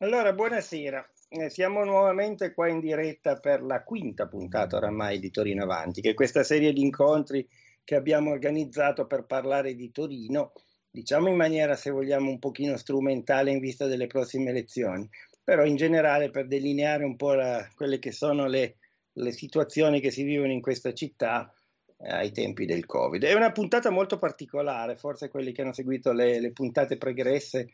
Allora, buonasera. Eh, siamo nuovamente qua in diretta per la quinta puntata oramai di Torino Avanti, che è questa serie di incontri che abbiamo organizzato per parlare di Torino, diciamo in maniera, se vogliamo, un pochino strumentale in vista delle prossime elezioni, però in generale per delineare un po' la, quelle che sono le, le, situazioni che si vivono in questa città eh, ai tempi del Covid. È una puntata molto particolare, forse quelli che hanno seguito le, le puntate pregresse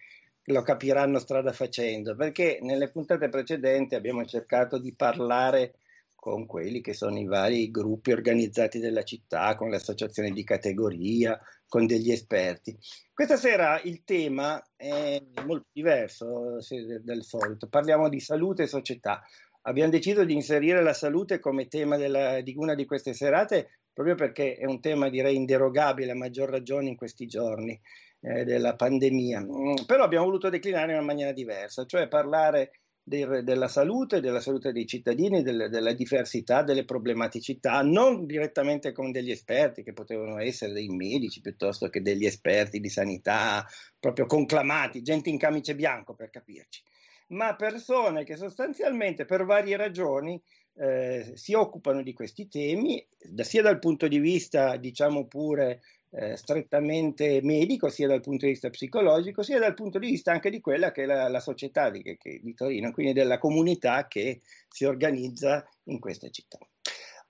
lo capiranno strada facendo, perché nelle puntate precedenti abbiamo cercato di parlare con quelli che sono i vari gruppi organizzati della città, con le associazioni di categoria, con degli esperti. Questa sera il tema è molto diverso del solito, parliamo di salute e società. Abbiamo deciso di inserire la salute come tema della, di una di queste serate proprio perché è un tema direi inderogabile a maggior ragione in questi giorni eh, della pandemia, mm, però abbiamo voluto declinare in una maniera diversa, cioè parlare dei, della salute, della salute dei cittadini, delle, della diversità, delle problematicità, non direttamente con degli esperti che potevano essere dei medici piuttosto che degli esperti di sanità proprio conclamati, gente in camice bianco per capirci, ma persone che sostanzialmente per varie ragioni eh, si occupano di questi temi, da, sia dal punto di vista, diciamo pure, eh, strettamente medico, sia dal punto di vista psicologico, sia dal punto di vista anche di quella che è la, la società di, che, di Torino, quindi della comunità che si organizza in questa città.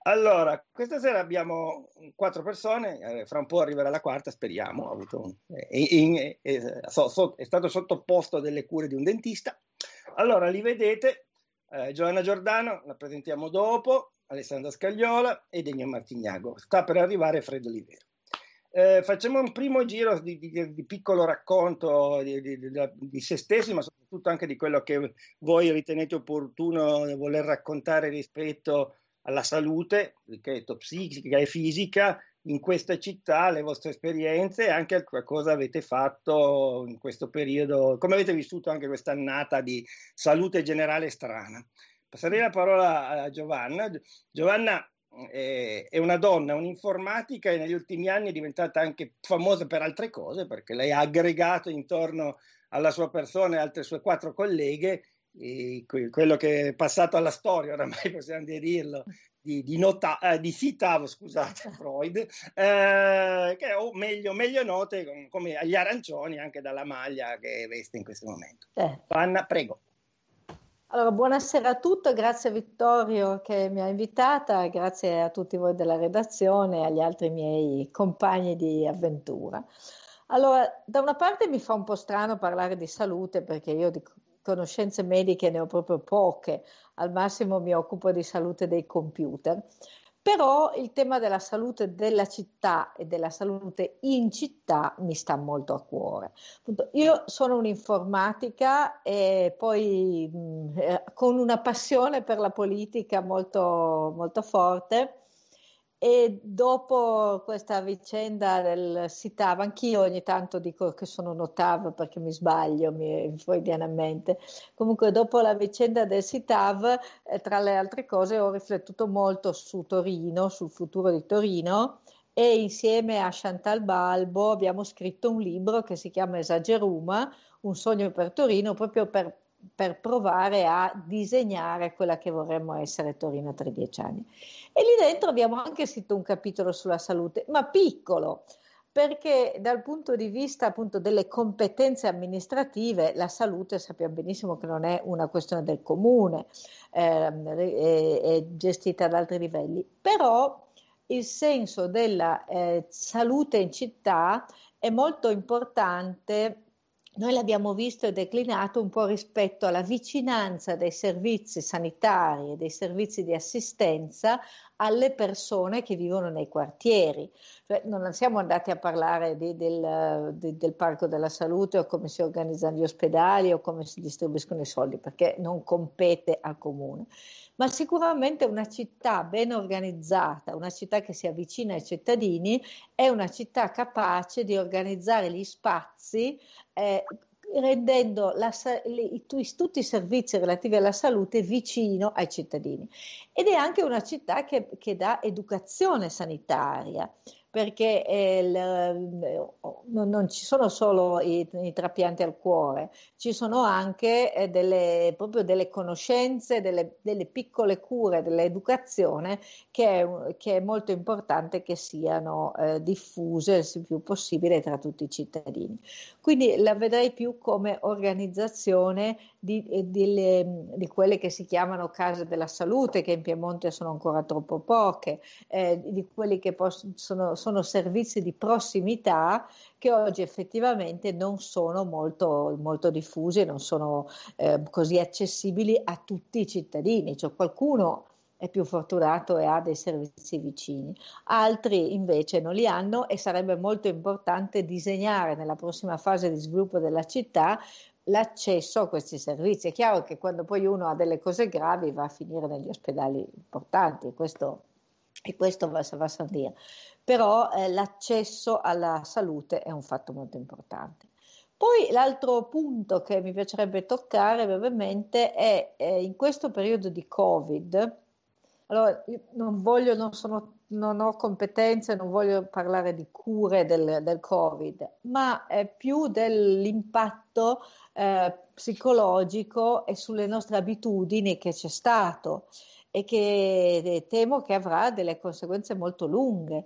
Allora, questa sera abbiamo quattro persone, eh, fra un po' arriverà la quarta, speriamo. Un, eh, in, eh, so, so, è stato sottoposto a delle cure di un dentista. Allora, li vedete, eh, Giovanna Giordano, la presentiamo dopo, Alessandra Scagliola e Degno Martignago. Sta per arrivare Fred Olivero. Eh, facciamo un primo giro di, di, di piccolo racconto di, di, se stessi, ma soprattutto anche di quello che voi ritenete opportuno voler raccontare rispetto alla salute, ripeto, psichica e fisica in questa città, le vostre esperienze e anche cosa avete fatto in questo periodo, come avete vissuto anche questa annata di salute generale strana. Passerei la parola a Giovanna. Giovanna, è una donna, un'informatica e negli ultimi anni è diventata anche famosa per altre cose perché lei ha aggregato intorno alla sua persona e altre sue quattro colleghe quello che è passato alla storia, oramai possiamo dirlo, di, di, nota, eh, di Sitav, scusate, Freud, eh, che o meglio, meglio note come gli arancioni anche dalla maglia che veste in questo momento. Eh. Anna, prego. Allora, buonasera a tutti, grazie a Vittorio che mi ha invitata, grazie a tutti voi della redazione e agli altri miei compagni di avventura. Allora, da una parte mi fa un po' strano parlare di salute perché io di conoscenze mediche ne ho proprio poche, al massimo mi occupo di salute dei computer. Però il tema della salute della città e della salute in città mi sta molto a cuore. Io sono un'informatica e poi mh, eh, con una passione per la politica molto, molto forte e dopo questa vicenda del SITAV, anch'io ogni tanto dico che sono notav perché mi sbaglio mi, freudianamente. Comunque, dopo la vicenda del SITAV, eh, tra le altre cose, ho riflettuto molto su Torino, sul futuro di Torino e insieme a Chantal Balbo abbiamo scritto un libro che si chiama Esageruma, un sogno per Torino, proprio per per provare a disegnare quella che vorremmo essere Torino tra dieci anni. E lì dentro abbiamo anche scritto un capitolo sulla salute, ma piccolo, perché dal punto di vista appunto delle competenze amministrative la salute sappiamo benissimo che non è una questione del comune, ehm, è, è, gestita ad altri livelli, però il senso della eh, salute in città è molto importante noi l'abbiamo visto e declinato un po' rispetto alla vicinanza dei servizi sanitari e dei servizi di assistenza alle persone che vivono nei quartieri. Cioè, non siamo andati a parlare di, del, di, del, Parco della Salute o come si organizzano gli ospedali o come si distribuiscono i soldi, perché non compete al comune ma sicuramente una città ben organizzata, una città che si avvicina ai cittadini, è una città capace di organizzare gli spazi rendendo la, le, tutti i servizi relativi alla salute vicino ai cittadini. Ed è anche una città che, che dà educazione sanitaria perché eh, il, non, non, ci sono solo i, i, trapianti al cuore, ci sono anche eh, delle, proprio delle conoscenze, delle, delle piccole cure, dell'educazione che è, che è, molto importante che siano eh, diffuse il più possibile tra tutti i cittadini. Quindi la vedrei più come organizzazione di, eh, di, di quelle che si chiamano case della salute, che in Piemonte sono ancora troppo poche, eh, di quelli che possono sono servizi di prossimità che oggi effettivamente non sono molto, molto diffusi e non sono eh, così accessibili a tutti i cittadini, cioè qualcuno è più fortunato e ha dei servizi vicini, altri invece non li hanno e sarebbe molto importante disegnare nella prossima fase di sviluppo della città l'accesso a questi servizi. È chiaro che quando poi uno ha delle cose gravi va a finire negli ospedali importanti, questo, e questo va, va a dire però eh, l'accesso alla salute è un fatto molto importante. Poi l'altro punto che mi piacerebbe toccare brevemente è eh, in questo periodo di Covid, allora non voglio, non, sono, non ho competenze, non voglio parlare di cure del, del Covid, ma è più dell'impatto eh, psicologico e sulle nostre abitudini che c'è stato e che eh, temo che avrà delle conseguenze molto lunghe.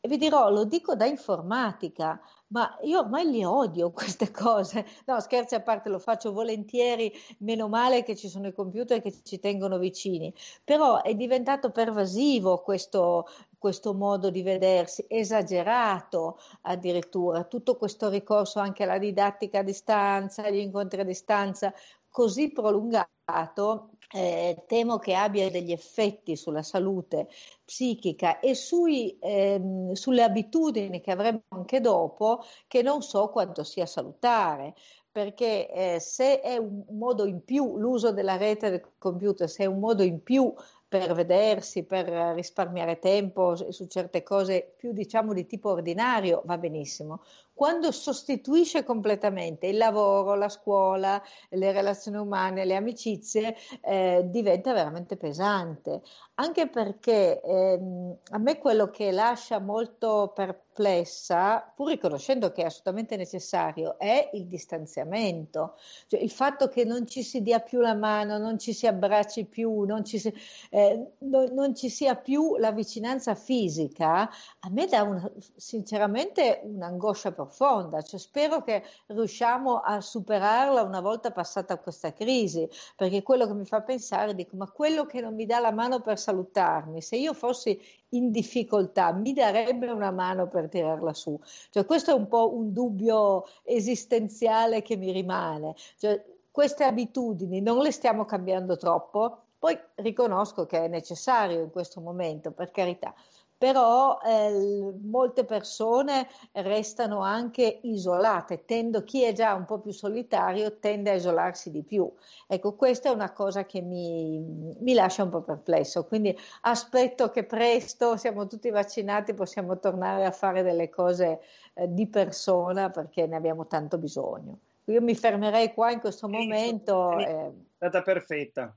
E vi dirò, lo dico da informatica, ma io ormai li odio queste cose. No, scherzi a parte, lo faccio volentieri, meno male che ci sono i computer che ci tengono vicini, però è diventato pervasivo questo, questo modo di vedersi, esagerato addirittura, tutto questo ricorso anche alla didattica a distanza, agli incontri a distanza, così prolungato eh, temo che abbia degli effetti sulla salute psichica e sui, ehm, sulle abitudini che avremo anche dopo che non so quanto sia salutare perché eh, se è un modo in più l'uso della rete del computer, se è un modo in più per vedersi, per risparmiare tempo su certe cose più diciamo di tipo ordinario, va benissimo quando sostituisce completamente il lavoro, la scuola, le relazioni umane, le amicizie, eh, diventa veramente pesante. Anche perché ehm, a me quello che lascia molto perplessa, pur riconoscendo che è assolutamente necessario, è il distanziamento, cioè il fatto che non ci si dia più la mano, non ci si abbracci più, non ci, si, eh, no, non ci sia più la vicinanza fisica, a me dà una, sinceramente un'angoscia profonda, cioè spero che riusciamo a superarla una volta passata questa crisi, perché quello che mi fa pensare, dico, ma quello che non mi dà la mano per salutarmi, se io fossi in difficoltà, mi darebbe una mano per tirarla su. Cioè, questo è un po' un dubbio esistenziale che mi rimane. Cioè, queste abitudini non le stiamo cambiando troppo, poi riconosco che è necessario in questo momento, per carità, però eh, molte persone restano anche isolate, tendo, chi è già un po' più solitario tende a isolarsi di più. Ecco, questa è una cosa che mi, mi lascia un po' perplesso, quindi aspetto che presto siamo tutti vaccinati, possiamo tornare a fare delle cose eh, di persona perché ne abbiamo tanto bisogno. Io mi fermerei qua in questo momento. È eh. stata perfetta.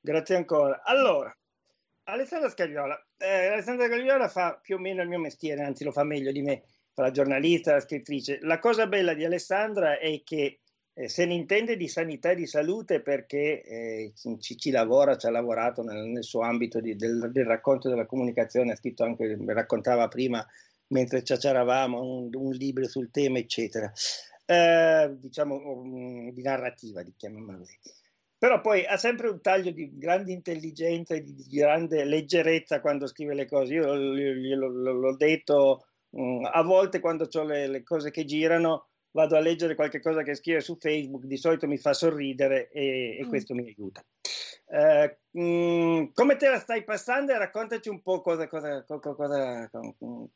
Grazie ancora. Allora, Alessandra Scagliola. Eh, Alessandra Scagliola fa più o meno il mio mestiere, anzi lo fa meglio di me, fa la giornalista, la scrittrice. La cosa bella di Alessandra è che eh, se ne intende di sanità e di salute perché eh, ci, ci, lavora, ci ha lavorato nel, nel suo ambito di, del, del, racconto della comunicazione, ha scritto anche, raccontava prima mentre ciaciaravamo un, un libro sul tema, eccetera. Eh, diciamo um, di narrativa, di chiamiamola così però poi ha sempre un taglio di grande intelligenza e di, grande leggerezza quando scrive le cose. Io l'ho detto mm, a volte quando ho le, le, cose che girano, vado a leggere qualche cosa che scrive su Facebook, di solito mi fa sorridere e, e mm. questo mi aiuta. Mh, mm, come te la stai passando e raccontaci un po' cosa, cosa, cosa,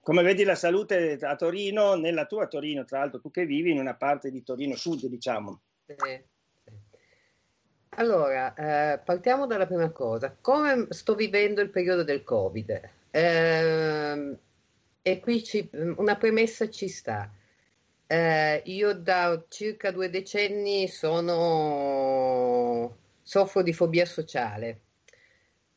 come vedi la salute a Torino, nella tua Torino, tra l'altro tu che vivi in una parte di Torino Sud, diciamo. Sì. Allora, eh, partiamo dalla prima cosa. Come sto vivendo il periodo del Covid? Eh, e qui ci, una premessa ci sta. Eh, io da circa due decenni sono, soffro di fobia sociale,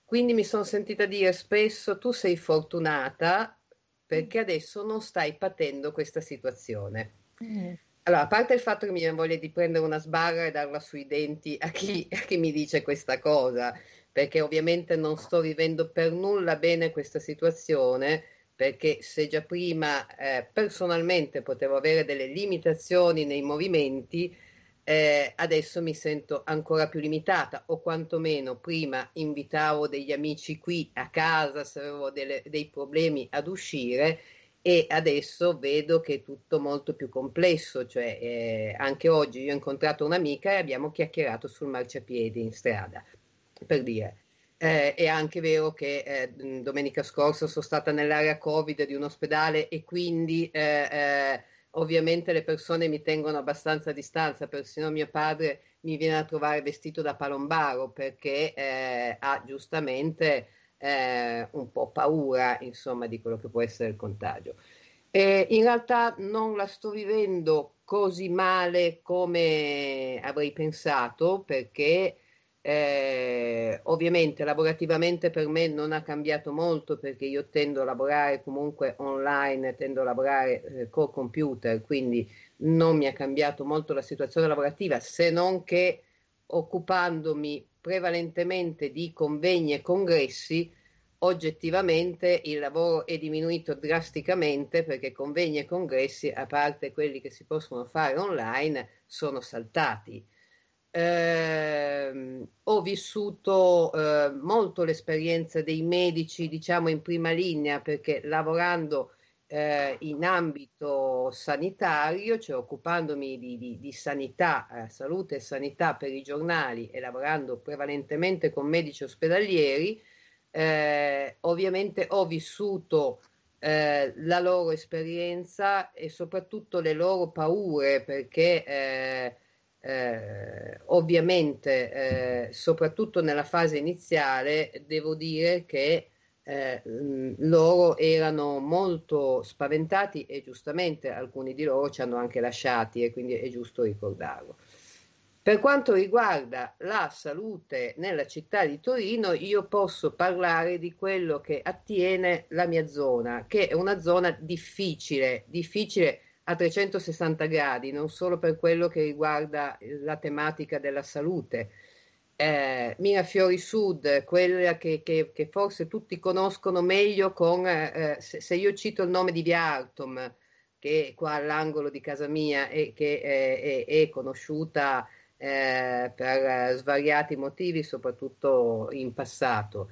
quindi mi sono sentita dire spesso tu sei fortunata perché adesso non stai patendo questa situazione. Mm. Allora, a parte il fatto che mi viene voglia di prendere una sbarra e darla sui denti a chi, a chi mi dice questa cosa, perché ovviamente non sto vivendo per nulla bene questa situazione, perché se già prima eh, personalmente potevo avere delle limitazioni nei movimenti, eh, adesso mi sento ancora più limitata o quantomeno prima invitavo degli amici qui a casa se avevo delle, dei problemi ad uscire e adesso vedo che è tutto molto più complesso, cioè eh, anche oggi io ho incontrato un'amica e abbiamo chiacchierato sul marciapiede in strada, per dire. Eh, è anche vero che eh, domenica scorsa sono stata nell'area Covid di un ospedale e quindi eh, eh ovviamente le persone mi tengono abbastanza a distanza, persino mio padre mi viene a trovare vestito da palombaro perché eh, ha giustamente eh, un po' paura insomma di quello che può essere il contagio. E in realtà non la sto vivendo così male come avrei pensato perché eh, ovviamente lavorativamente per me non ha cambiato molto perché io tendo a lavorare comunque online, tendo a lavorare eh, col computer, quindi non mi ha cambiato molto la situazione lavorativa, se non che occupandomi prevalentemente di convegni e congressi, oggettivamente il lavoro è diminuito drasticamente perché convegni e congressi, a parte quelli che si possono fare online, sono saltati. Eh, ho vissuto eh, molto l'esperienza dei medici, diciamo, in prima linea, perché lavorando eh, in ambito sanitario, cioè occupandomi di, di, di sanità, eh, salute e sanità per i giornali e lavorando prevalentemente con medici ospedalieri, eh, ovviamente ho vissuto eh, la loro esperienza e soprattutto le loro paure, perché eh, ovviamente, eh, soprattutto nella fase iniziale, devo dire che eh, loro erano molto spaventati e giustamente alcuni di loro ci hanno anche lasciati e quindi è giusto ricordarlo. Per quanto riguarda la salute nella città di Torino, io posso parlare di quello che attiene la mia zona, che è una zona difficile, difficile a 360 gradi, non solo per quello che riguarda la tematica della salute. Eh, Mirafiori Sud, quella che, che, che, forse tutti conoscono meglio con, eh, se, se, io cito il nome di Via Artom, che è qua all'angolo di casa mia e che è, è, è conosciuta eh, per svariati motivi, soprattutto in passato.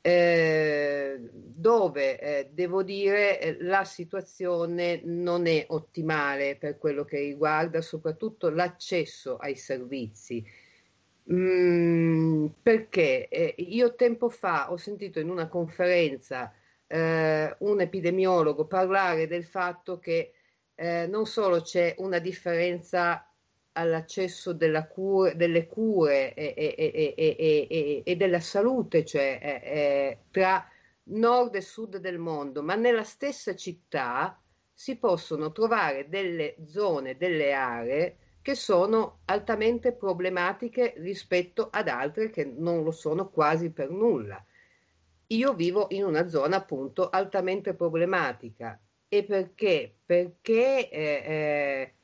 Eh, dove eh, devo dire eh, la situazione non è ottimale per quello che riguarda soprattutto l'accesso ai servizi. Mm, perché eh, io tempo fa ho sentito in una conferenza eh, un epidemiologo parlare del fatto che eh, non solo c'è una differenza all'accesso cura, delle cure e, e, e, e, della salute, cioè eh, tra nord e sud del mondo, ma nella stessa città si possono trovare delle zone, delle aree che sono altamente problematiche rispetto ad altre che non lo sono quasi per nulla. Io vivo in una zona appunto altamente problematica e perché? Perché eh, eh,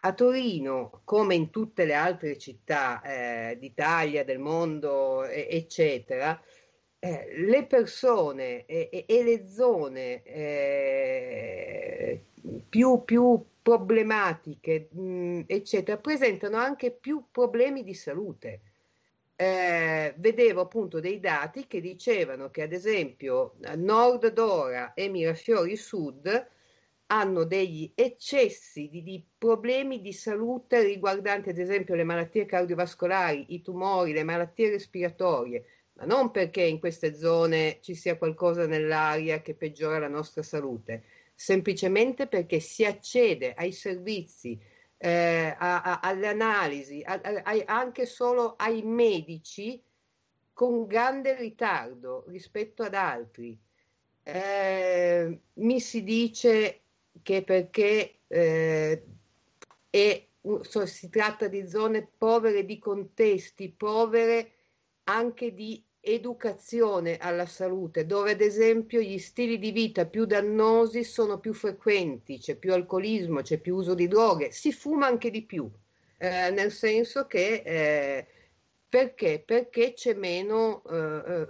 a Torino, come in tutte le altre città eh, d'Italia, del mondo, eccetera, eh, le persone e, e le zone eh, più, più, problematiche, mh, mm, eccetera, presentano anche più problemi di salute. Eh, vedevo appunto dei dati che dicevano che ad esempio Nord Dora e Mirafiori Sud hanno degli eccessi di, di, problemi di salute riguardanti ad esempio le malattie cardiovascolari, i tumori, le malattie respiratorie, ma non perché in queste zone ci sia qualcosa nell'aria che peggiora la nostra salute, semplicemente perché si accede ai servizi, eh, alle analisi, anche solo ai medici con grande ritardo rispetto ad altri. Eh, mi si dice che perché eh, è, so, si tratta di zone povere di contesti, povere anche di educazione alla salute, dove ad esempio gli stili di vita più dannosi sono più frequenti, c'è più alcolismo, c'è più uso di droghe, si fuma anche di più, eh, nel senso che eh, perché? Perché c'è meno, eh, eh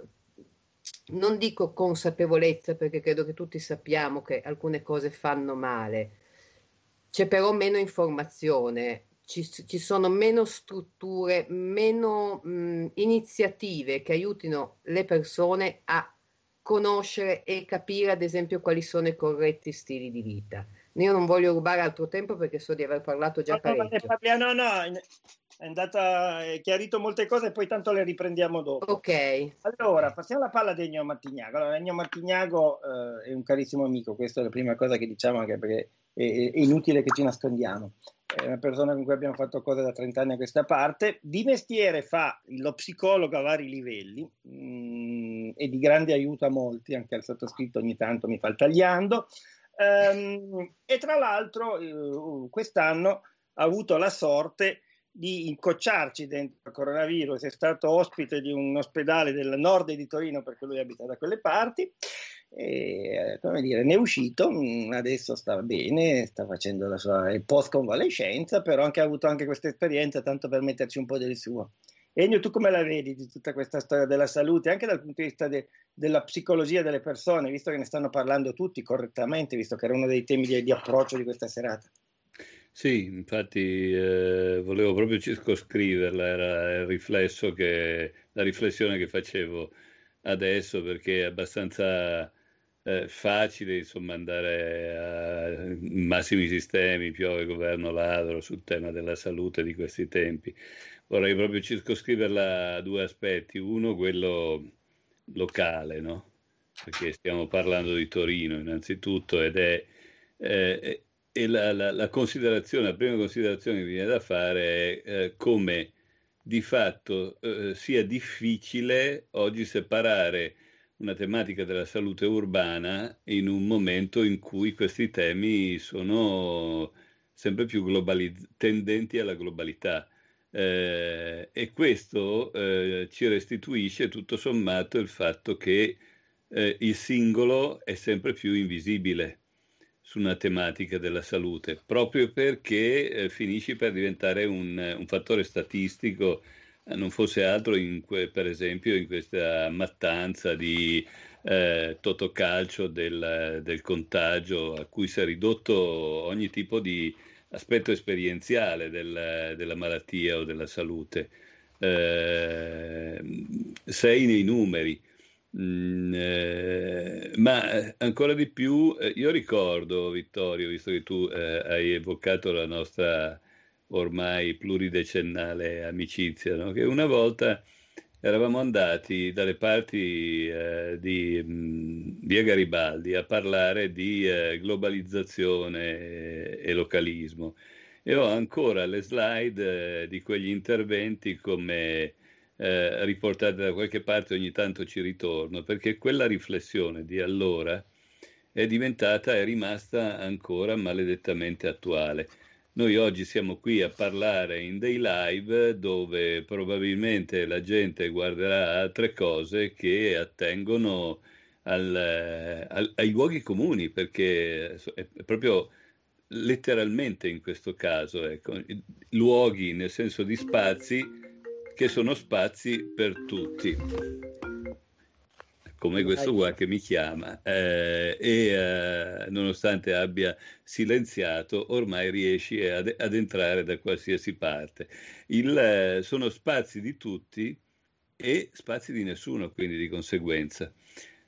non dico consapevolezza, perché credo che tutti sappiamo che alcune cose fanno male, c'è però meno informazione, ci, ci sono meno strutture, meno mh, iniziative che aiutino le persone a conoscere e capire, ad esempio, quali sono i corretti stili di vita. Io non voglio rubare altro tempo perché so di aver parlato già no, parecchio. No, no, è andata, è chiarito molte cose e poi tanto le riprendiamo dopo. Ok. Allora, passiamo alla palla di Ennio Martignago. Allora, Ennio Martignago eh, è un carissimo amico, questa è la prima cosa che diciamo anche perché è, inutile che ci nascondiamo è una persona con cui abbiamo fatto cose da 30 anni a questa parte. Di mestiere fa lo psicologo a vari livelli mh, mm, e di grande aiuto a molti, anche al sottoscritto ogni tanto mi fa il tagliando. Um, e tra l'altro uh, quest'anno ha avuto la sorte di incocciarci dentro il coronavirus, è stato ospite di un ospedale del nord di Torino perché lui abita da quelle parti e, come dire, ne è uscito, mm, adesso sta bene, sta facendo la sua post-convalescenza, però anche, ha avuto anche questa esperienza, tanto per metterci un po' del suo. Ennio, tu come la vedi di tutta questa storia della salute, anche dal punto di vista de, della psicologia delle persone, visto che ne stanno parlando tutti correttamente, visto che era uno dei temi di, di approccio di questa serata? Sì, infatti eh, volevo proprio circoscriverla, era il riflesso che, la riflessione che facevo adesso perché è abbastanza eh, facile insomma, andare a massimi sistemi, piove governo ladro sul tema della salute di questi tempi. Vorrei proprio circoscriverla a due aspetti. Uno, quello locale, no? perché stiamo parlando di Torino innanzitutto ed è... Eh, e la, la, la, considerazione, la prima considerazione che viene da fare è eh, come di fatto eh, sia difficile oggi separare una tematica della salute urbana in un momento in cui questi temi sono sempre più globalizz- tendenti alla globalità. Eh, e questo eh, ci restituisce tutto sommato il fatto che eh, il singolo è sempre più invisibile su una tematica della salute, proprio perché eh, finisci per diventare un, un fattore statistico non fosse altro que, per esempio in questa mattanza di eh, totocalcio del, del, contagio a cui si è ridotto ogni tipo di aspetto esperienziale del, della malattia o della salute. Eh, sei nei numeri. Mm, eh, ma ancora di più, eh, io ricordo, Vittorio, visto che tu eh, hai evocato la nostra ormai pluridecennale amicizia, no? che una volta eravamo andati dalle parti eh, di mh, mm, Via Garibaldi a parlare di eh, globalizzazione e, localismo e ho ancora le slide eh, di quegli interventi come eh, riportate da qualche parte, ogni tanto ci ritorno, perché quella riflessione di allora è diventata, è rimasta ancora maledettamente attuale. Noi oggi siamo qui a parlare in dei live dove probabilmente la gente guarderà altre cose che attengono al, al, ai luoghi comuni, perché è proprio letteralmente in questo caso, ecco, luoghi nel senso di spazi che sono spazi per tutti come questo qua che mi chiama eh, e eh, nonostante abbia silenziato ormai riesci ad, ad entrare da qualsiasi parte. Il, eh, sono spazi di tutti e spazi di nessuno, quindi di conseguenza.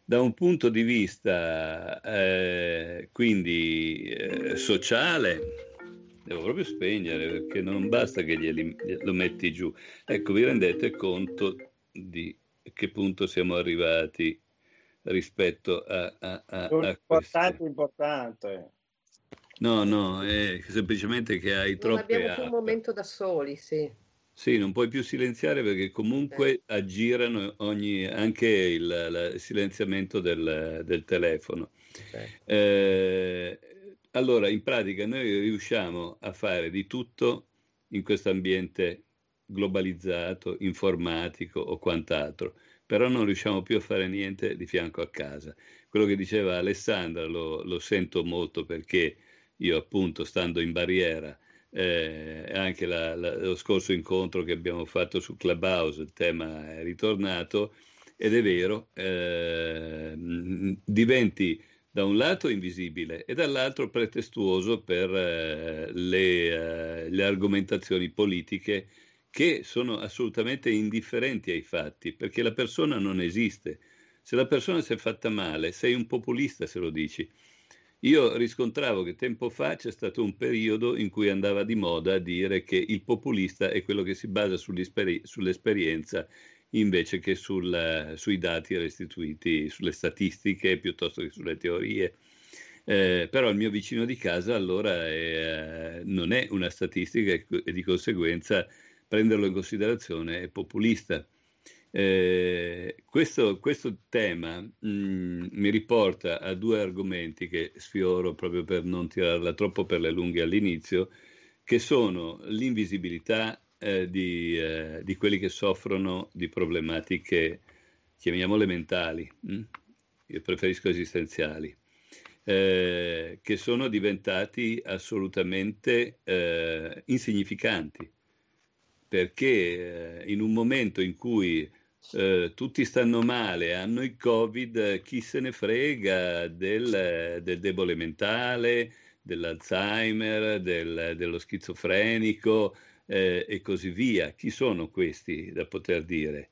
Da un punto di vista eh, quindi eh, sociale, devo proprio spegnere perché non basta che glieli, lo metti giù. Ecco, vi rendete conto di che punto siamo arrivati rispetto a, a, a, a importante, importante. No, no, è semplicemente che hai troppo. Non abbiamo più un momento da soli, sì. Sì, non puoi più silenziare perché comunque eh. aggirano ogni, anche il, il silenziamento del, del telefono. Eh, allora, in pratica noi riusciamo a fare di tutto in questo ambiente globalizzato, informatico o quant'altro però non riusciamo più a fare niente di fianco a casa. Quello che diceva Alessandra lo, lo sento molto perché io appunto stando in barriera eh, anche la, la, lo scorso incontro che abbiamo fatto su Clubhouse, il tema è ritornato ed è vero, eh, diventi da un lato invisibile e dall'altro pretestuoso per eh, le, eh, le argomentazioni politiche che sono assolutamente indifferenti ai fatti, perché la persona non esiste. Se la persona si è fatta male, sei un populista se lo dici. Io riscontravo che tempo fa c'è stato un periodo in cui andava di moda dire che il populista è quello che si basa sull'esperienza invece che sul, sui dati restituiti, sulle statistiche piuttosto che sulle teorie. Eh, però il mio vicino di casa allora è, non è una statistica e di conseguenza prenderlo in considerazione è populista. Eh, questo, questo, tema mh, mm, mi riporta a due argomenti che sfioro proprio per non tirarla troppo per le lunghe all'inizio, che sono l'invisibilità eh, di, eh, di, quelli che soffrono di problematiche, chiamiamole mentali, mh? Mm? io preferisco esistenziali, eh, che sono diventati assolutamente eh, insignificanti, perché eh, in un momento in cui Uh, tutti stanno male, hanno il Covid, chi se ne frega del, del debole mentale, dell'Alzheimer, del, dello schizofrenico, eh, e così via. Chi sono questi da poter dire?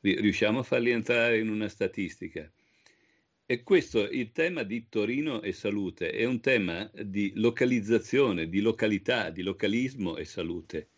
Riusciamo a farli entrare in una statistica? E questo, il tema di Torino e salute, è un tema di localizzazione, di località, di localismo e salute.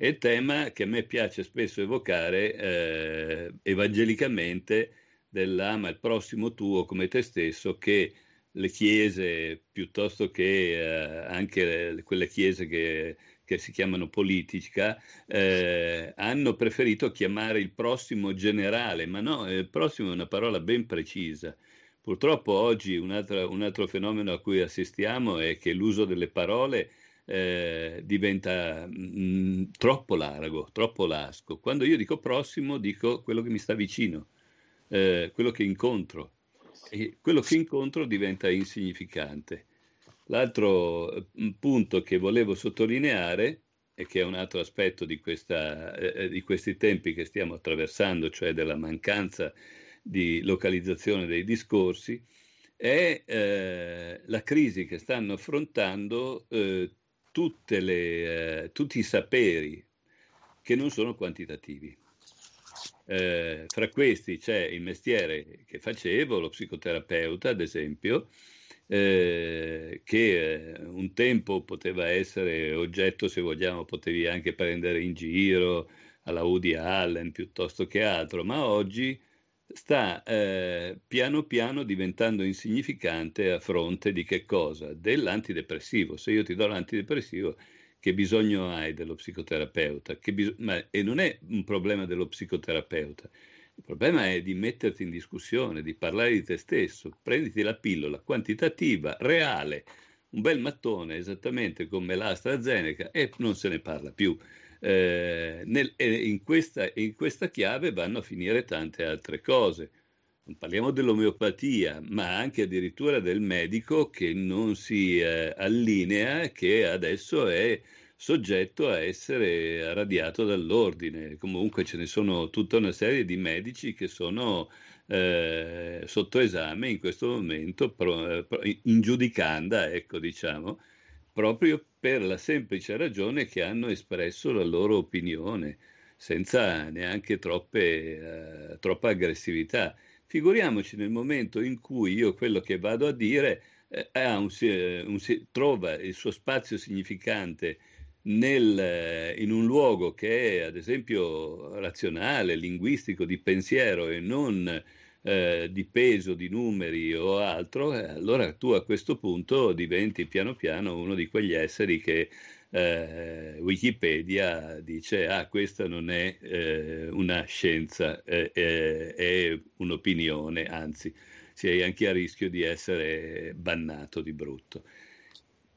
È il tema che a me piace spesso evocare eh, evangelicamente dell'ama il prossimo tuo come te stesso, che le chiese, piuttosto che eh, anche quelle chiese che che si chiamano politica, eh, hanno preferito chiamare il prossimo generale, ma no, il prossimo è una parola ben precisa. Purtroppo oggi un altro, un altro fenomeno a cui assistiamo è che l'uso delle parole eh, diventa mh, mm, troppo largo, troppo lasco. Quando io dico prossimo, dico quello che mi sta vicino, eh, quello che incontro. E quello che incontro diventa insignificante. L'altro eh, punto che volevo sottolineare e che è un altro aspetto di, questa, eh, di, questi tempi che stiamo attraversando, cioè della mancanza di localizzazione dei discorsi, è eh, la crisi che stanno affrontando eh, le, eh, tutti i saperi che non sono quantitativi. Eh, fra questi c'è il mestiere che facevo, lo psicoterapeuta ad esempio, eh, che eh, un tempo poteva essere oggetto, se vogliamo, potevi anche prendere in giro alla Woody Allen piuttosto che altro, ma oggi sta eh, piano piano diventando insignificante a fronte di che cosa? Dell'antidepressivo. Se io ti do l'antidepressivo, che bisogno hai dello psicoterapeuta? Bis- ma, e non è un problema dello psicoterapeuta, il problema è di metterti in discussione, di parlare di te stesso. Prenditi la pillola quantitativa, reale, un bel mattone esattamente come l'AstraZeneca e non se ne parla più. Eh, nel, in, questa, in questa chiave vanno a finire tante altre cose. Non parliamo dell'omeopatia, ma anche addirittura del medico che non si eh, allinea, che adesso è soggetto a essere radiato dall'ordine. Comunque ce ne sono tutta una serie di medici che sono eh, sotto esame in questo momento, pro, in giudicanda, ecco diciamo, proprio per la semplice ragione che hanno espresso la loro opinione, senza neanche troppe, eh, troppa aggressività. Figuriamoci nel momento in cui io quello che vado a dire eh, un, un, trova il suo spazio significante nel, in un luogo che è ad esempio razionale, linguistico, di pensiero e non eh, di peso, di numeri o altro, eh, allora tu a questo punto diventi piano piano uno di quegli esseri che eh, Wikipedia dice ah questa non è eh, una scienza, è un'opinione, anzi sei anche a rischio di essere bannato di brutto.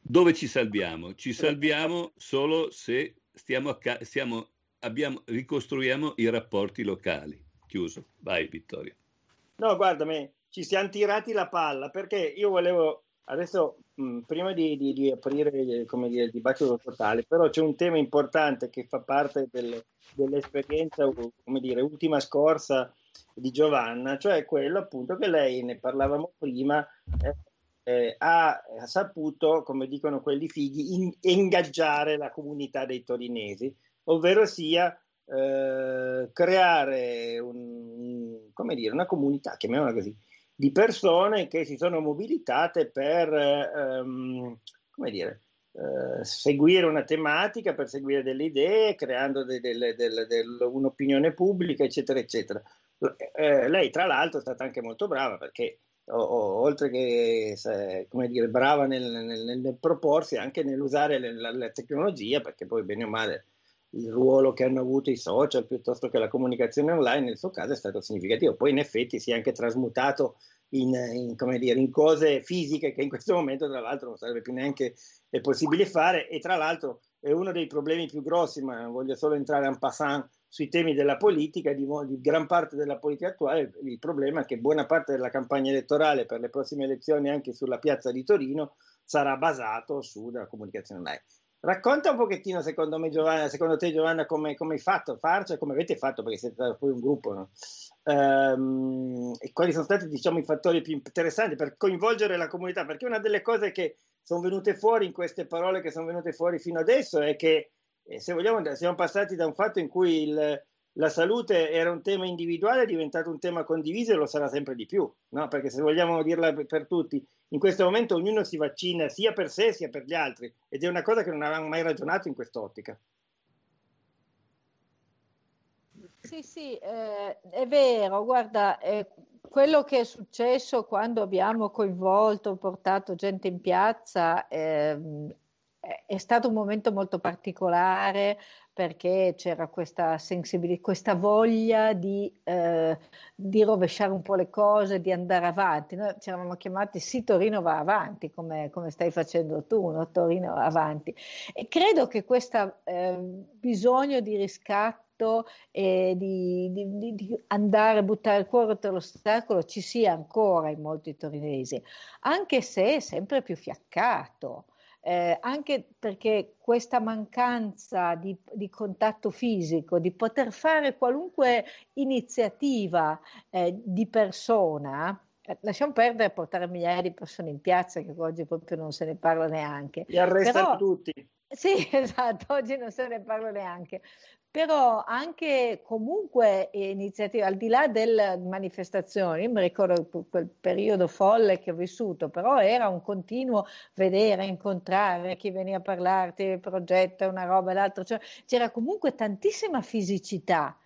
Dove ci salviamo? Ci salviamo solo se stiamo, stiamo, abbiamo, ricostruiamo i rapporti locali, chiuso. Vai Vittorio. No, guarda, me, ci siamo tirati la palla perché io volevo adesso mh, prima di, di, di, aprire dire, il dibattito totale, però c'è un tema importante che fa parte del, dell'esperienza, come dire, ultima scorsa di Giovanna, cioè quello appunto che lei, ne parlavamo prima, eh, eh, ha, ha, saputo, come dicono quelli fighi, in, ingaggiare la comunità dei torinesi, ovvero sia eh, creare un, dire, una comunità, chiamiamola così, di persone che si sono mobilitate per, ehm, dire, eh, seguire una tematica, per seguire delle idee, creando de, de, de, un'opinione pubblica, eccetera, eccetera. Eh, lei, tra l'altro, è stata anche molto brava perché o, o, oltre che dire, brava nel, nel, nel proporsi anche nell'usare la, la, tecnologia, perché poi bene o male il ruolo che hanno avuto i social piuttosto che la comunicazione online nel suo caso è stato significativo. Poi in effetti si è anche trasmutato in, in, dire, in cose fisiche che in questo momento tra l'altro non sarebbe più neanche possibile fare e tra l'altro è uno dei problemi più grossi, ma voglio solo entrare en passant sui temi della politica, di, di, gran parte della politica attuale, il problema è che buona parte della campagna elettorale per le prossime elezioni anche sulla piazza di Torino sarà basato sulla comunicazione online. Racconta un pochettino, secondo me, Giovanna, secondo te, Giovanna, come, come hai fatto a farci, come avete fatto, perché siete poi un gruppo, no? ehm, e quali sono stati, diciamo, i fattori più interessanti per coinvolgere la comunità? Perché una delle cose che sono venute fuori in queste parole che sono venute fuori fino adesso è che, eh, se vogliamo, siamo passati da un fatto in cui il, la salute era un tema individuale, è diventato un tema condiviso e lo sarà sempre di più, no? perché se vogliamo dirla per tutti, in questo momento ognuno si vaccina sia per sé sia per gli altri ed è una cosa che non avevamo mai ragionato in quest'ottica. Sì, sì, eh, è vero, guarda, eh, quello che è successo quando abbiamo coinvolto, portato gente in piazza, eh, è stato un momento molto particolare perché c'era questa sensibilità, questa voglia di, eh, di, rovesciare un po' le cose, di andare avanti. Noi ci eravamo chiamati sì, Torino va avanti, come, come stai facendo tu, no? Torino va avanti. E credo che questo eh, bisogno di riscatto e di, di, di, andare a buttare il cuore oltre l'ostacolo ci sia ancora in molti torinesi, anche se è sempre più fiaccato eh, anche perché questa mancanza di, di, contatto fisico, di poter fare qualunque iniziativa eh, di persona, eh, lasciamo perdere portare migliaia di persone in piazza, che oggi proprio non se ne parla neanche. Li arrestano tutti. Sì, esatto, oggi non se ne parla neanche però anche comunque iniziative, al di là delle manifestazioni, mi ricordo quel periodo folle che ho vissuto, però era un continuo vedere, incontrare chi veniva a parlarti, progetto, una roba e l'altro, cioè, c'era comunque tantissima fisicità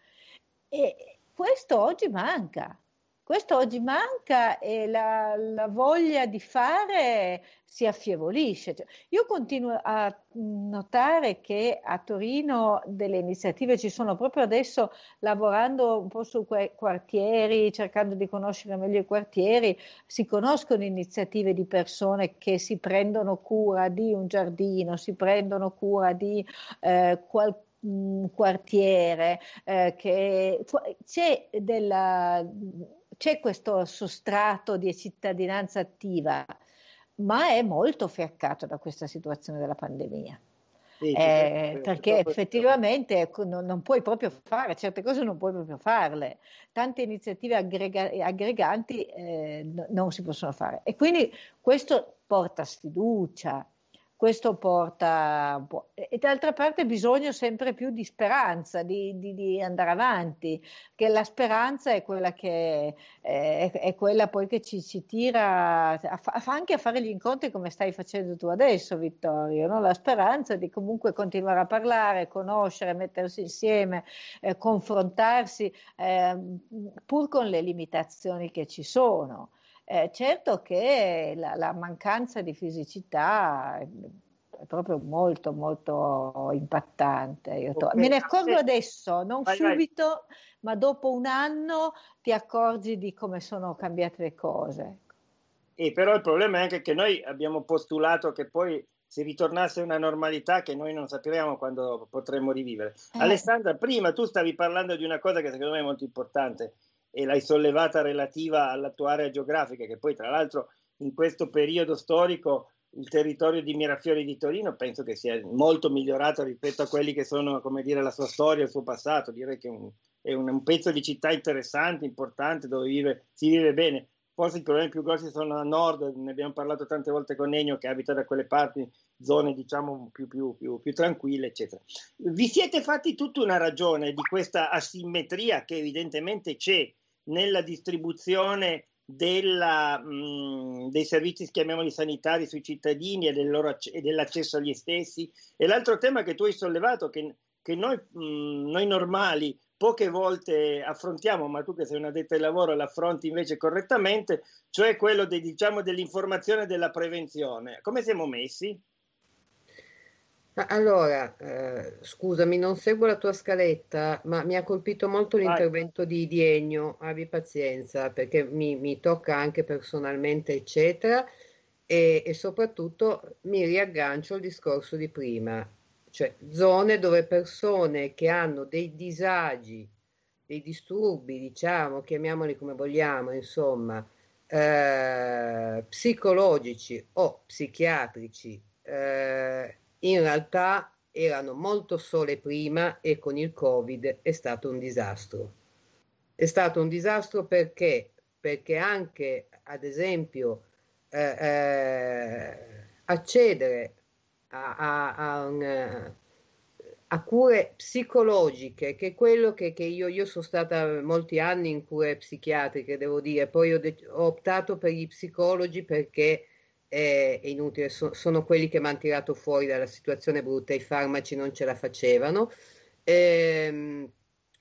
e questo oggi manca. Questo oggi manca e la, la voglia di fare si affievolisce. Cioè, io continuo a notare che a Torino delle iniziative ci sono proprio adesso lavorando un po' su quei quartieri, cercando di conoscere meglio i quartieri, si conoscono iniziative di persone che si prendono cura di un giardino, si prendono cura di eh, qualcuno un quartiere eh, che c'è della c'è questo sostrato di cittadinanza attiva, ma è fiaccato fiaccato da questa situazione della pandemia. Sì, eh, perché effettivamente ecco, non, non, puoi proprio fare certe cose, non puoi proprio farle. Tante iniziative aggrega- aggreganti eh, no, non si possono fare. E quindi questo porta sfiducia, questo porta un po'. E d'altra parte bisogno sempre più di speranza, di, di, di andare avanti, che la speranza è quella che è, è quella poi che ci, ci tira a, a, anche a fare gli incontri come stai facendo tu adesso, Vittorio. No? La speranza di comunque continuare a parlare, conoscere, mettersi insieme, eh, confrontarsi, eh, pur con le limitazioni che ci sono. Eh, certo che la, la, mancanza di fisicità è proprio molto molto impattante. To-. Me ne accorgo adesso, non vai, subito, vai. ma dopo un anno ti accorgi di come sono cambiate le cose. E però il problema è anche che noi abbiamo postulato che poi se ritornasse una normalità che noi non sappiamo quando potremmo rivivere. Eh. Alessandra, prima tu stavi parlando di una cosa che secondo me è molto importante e l'hai sollevata relativa alla tua area geografica, che poi tra l'altro in questo periodo storico il territorio di Mirafiori di Torino penso che sia molto migliorato rispetto a quelli che sono, come dire, la sua storia, il suo passato. Direi che è un, è un, pezzo di città interessante, importante, dove vive, si vive bene. Forse i problemi più grossi sono a nord, ne abbiamo parlato tante volte con Ennio che abita da quelle parti, zone diciamo più, più, più, più tranquille, eccetera. Vi siete fatti tutta una ragione di questa asimmetria che evidentemente c'è nella distribuzione della, mh, dei servizi, chiamiamoli sanitari, sui cittadini e, del loro, e, dell'accesso agli stessi. E l'altro tema che tu hai sollevato, che, che noi, mh, noi, normali poche volte affrontiamo, ma tu che sei una detta di lavoro l'affronti invece correttamente, cioè quello de, diciamo, dell'informazione e della prevenzione. Come siamo messi? Allora, eh, scusami, non seguo la tua scaletta, ma mi ha colpito molto l'intervento di, di Ennio, abbi pazienza, perché mi, mi tocca anche personalmente, eccetera, e, e, soprattutto mi riaggancio al discorso di prima, cioè zone dove persone che hanno dei disagi, dei disturbi, diciamo, chiamiamoli come vogliamo, insomma, eh, psicologici o psichiatrici, eh, in realtà erano molto sole prima e con il Covid è stato un disastro. È stato un disastro perché? Perché anche, ad esempio, eh, eh, accedere a, a, a, un, a, cure psicologiche, che è quello che, che io, io, sono stata molti anni in cure psichiatriche, devo dire, poi ho, de- ho optato per gli psicologi perché è, è inutile, so, sono quelli che mi hanno tirato fuori dalla situazione brutta, i farmaci non ce la facevano. Ehm,